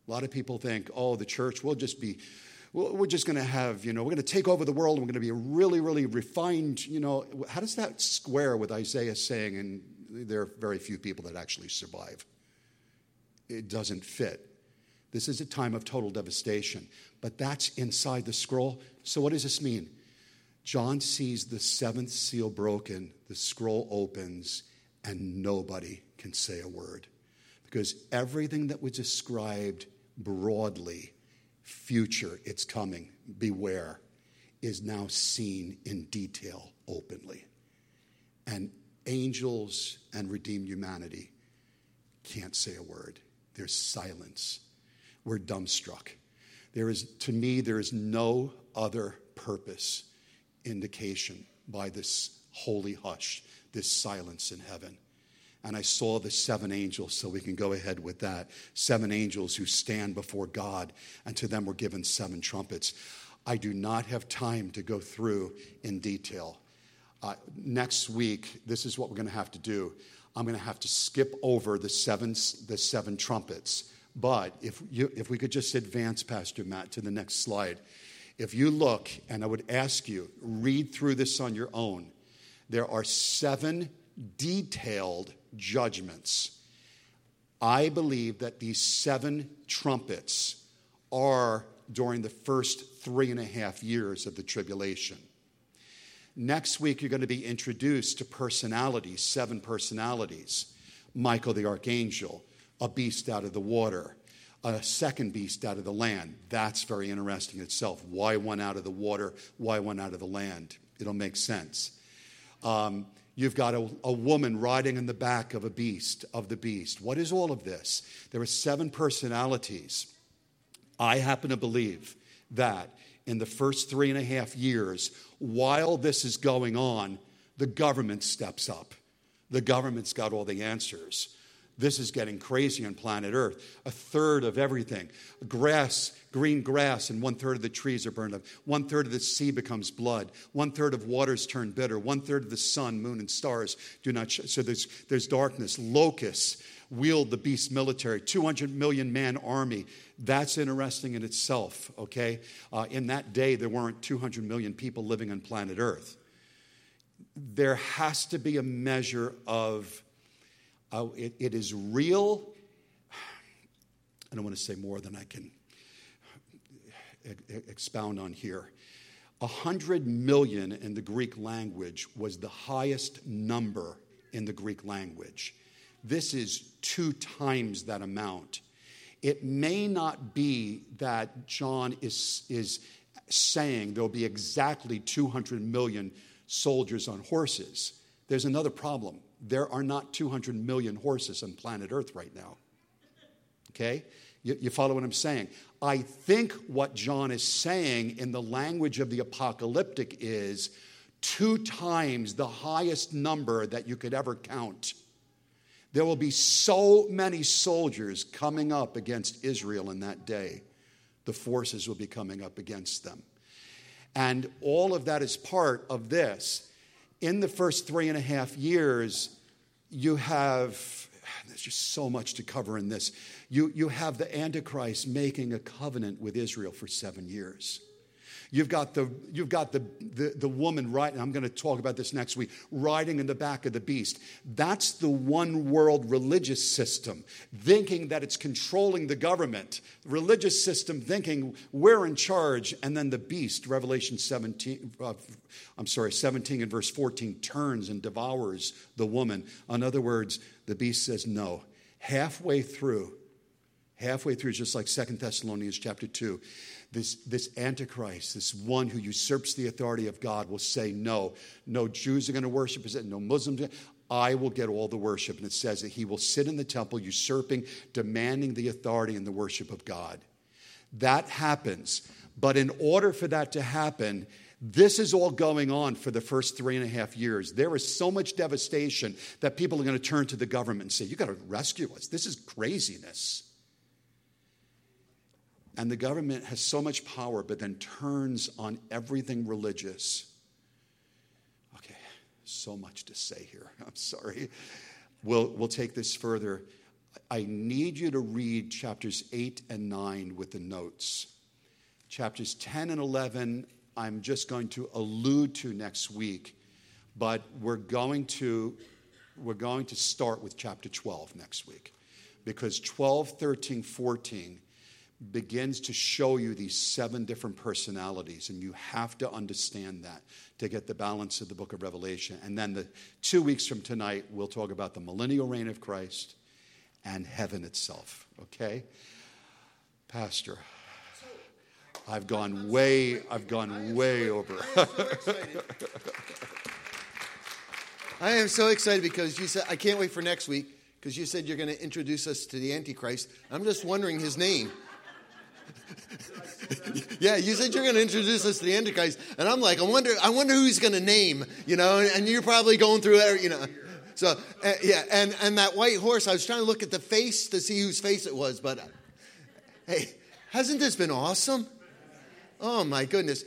A lot of people think, oh, the church will just be, we're just going to have, you know, we're going to take over the world we're going to be really, really refined, you know. How does that square with Isaiah saying, and there are very few people that actually survive? It doesn't fit. This is a time of total devastation, but that's inside the scroll. So, what does this mean? John sees the seventh seal broken, the scroll opens, and nobody can say a word. Because everything that was described broadly, future, it's coming, beware, is now seen in detail openly. And angels and redeemed humanity can't say a word. There's silence. We're dumbstruck. There is, to me, there is no other purpose indication by this holy hush, this silence in heaven. And I saw the seven angels, so we can go ahead with that. Seven angels who stand before God, and to them were given seven trumpets. I do not have time to go through in detail. Uh, next week, this is what we're going to have to do. I'm going to have to skip over the seven, the seven trumpets. But if, you, if we could just advance, Pastor Matt, to the next slide. If you look, and I would ask you, read through this on your own, there are seven detailed judgments. I believe that these seven trumpets are during the first three and a half years of the tribulation. Next week, you're going to be introduced to personalities, seven personalities Michael the archangel, a beast out of the water, a second beast out of the land. That's very interesting itself. Why one out of the water? Why one out of the land? It'll make sense. Um, you've got a, a, woman riding in the back of a beast, of the beast. What is all of this? There are seven personalities. I happen to believe that in the first three and a half years, while this is going on, the government steps up. The government's got all the answers. This is getting crazy on planet Earth. A third of everything grass, green grass, and one third of the trees are burned up. One third of the sea becomes blood. One third of waters turn bitter. One third of the sun, moon, and stars do not. So there's, there's darkness. Locusts wield the beast military, 200 million man army. That's interesting in itself, okay? Uh, in that day, there weren't 200 million people living on planet Earth. There has to be a measure of uh, it, it is real. I don't want to say more than I can expound on here. A hundred million in the Greek language was the highest number in the Greek language. This is two times that amount. It may not be that John is, is saying there'll be exactly 200 million soldiers on horses. There's another problem there are not 200 million horses on planet Earth right now. Okay? You, you, follow what I'm saying? I think what John is saying in the language of the apocalyptic is two times the highest number that you could ever count. There will be so many soldiers coming up against Israel in that day. The forces will be coming up against them. And all of that is part of this in the first three and a half years, you have, there's just so much to cover in this. You, you have the Antichrist making a covenant with Israel for seven years. You've got the, you've got the, the, the woman riding, I'm going to talk about this next week, riding in the back of the beast. That's the one world religious system, thinking that it's controlling the government. Religious system thinking we're in charge. And then the beast, Revelation 17, uh, I'm sorry, 17 and verse 14, turns and devours the woman. In other words, the beast says no. Halfway through, halfway through, just like Second Thessalonians chapter 2, this, this Antichrist, this one who usurps the authority of God, will say, No, no Jews are going to worship, no Muslims. I will get all the worship. And it says that he will sit in the temple, usurping, demanding the authority and the worship of God. That happens. But in order for that to happen, this is all going on for the first three and a half years. There is so much devastation that people are going to turn to the government and say, You got to rescue us. This is craziness. And the government has so much power, but then turns on everything religious. Okay, so much to say here. I'm sorry. We'll, we'll take this further. I need you to read chapters 8 and 9 with the notes. Chapters 10 and 11, I'm just going to allude to next week, but we're going to, we're going to start with chapter 12 next week because 12, 13, 14 begins to show you these seven different personalities, and you have to understand that to get the balance of the book of Revelation. And then the two weeks from tonight, we'll talk about the millennial reign of Christ and heaven itself. Okay? Pastor, I've gone way, I've gone way over. I am so excited because you said, I can't wait for next week because you said you're going to introduce us to the Antichrist. I'm just wondering his name. Yeah, you said you're going to introduce us to the Antichrist, and I'm like, I wonder, I wonder who he's going to name, you know, and you're probably going through, you know. So uh, yeah, and and that white horse, I was trying to look at the face to see whose face it was, but uh, hey, hasn't this been awesome? Oh my goodness.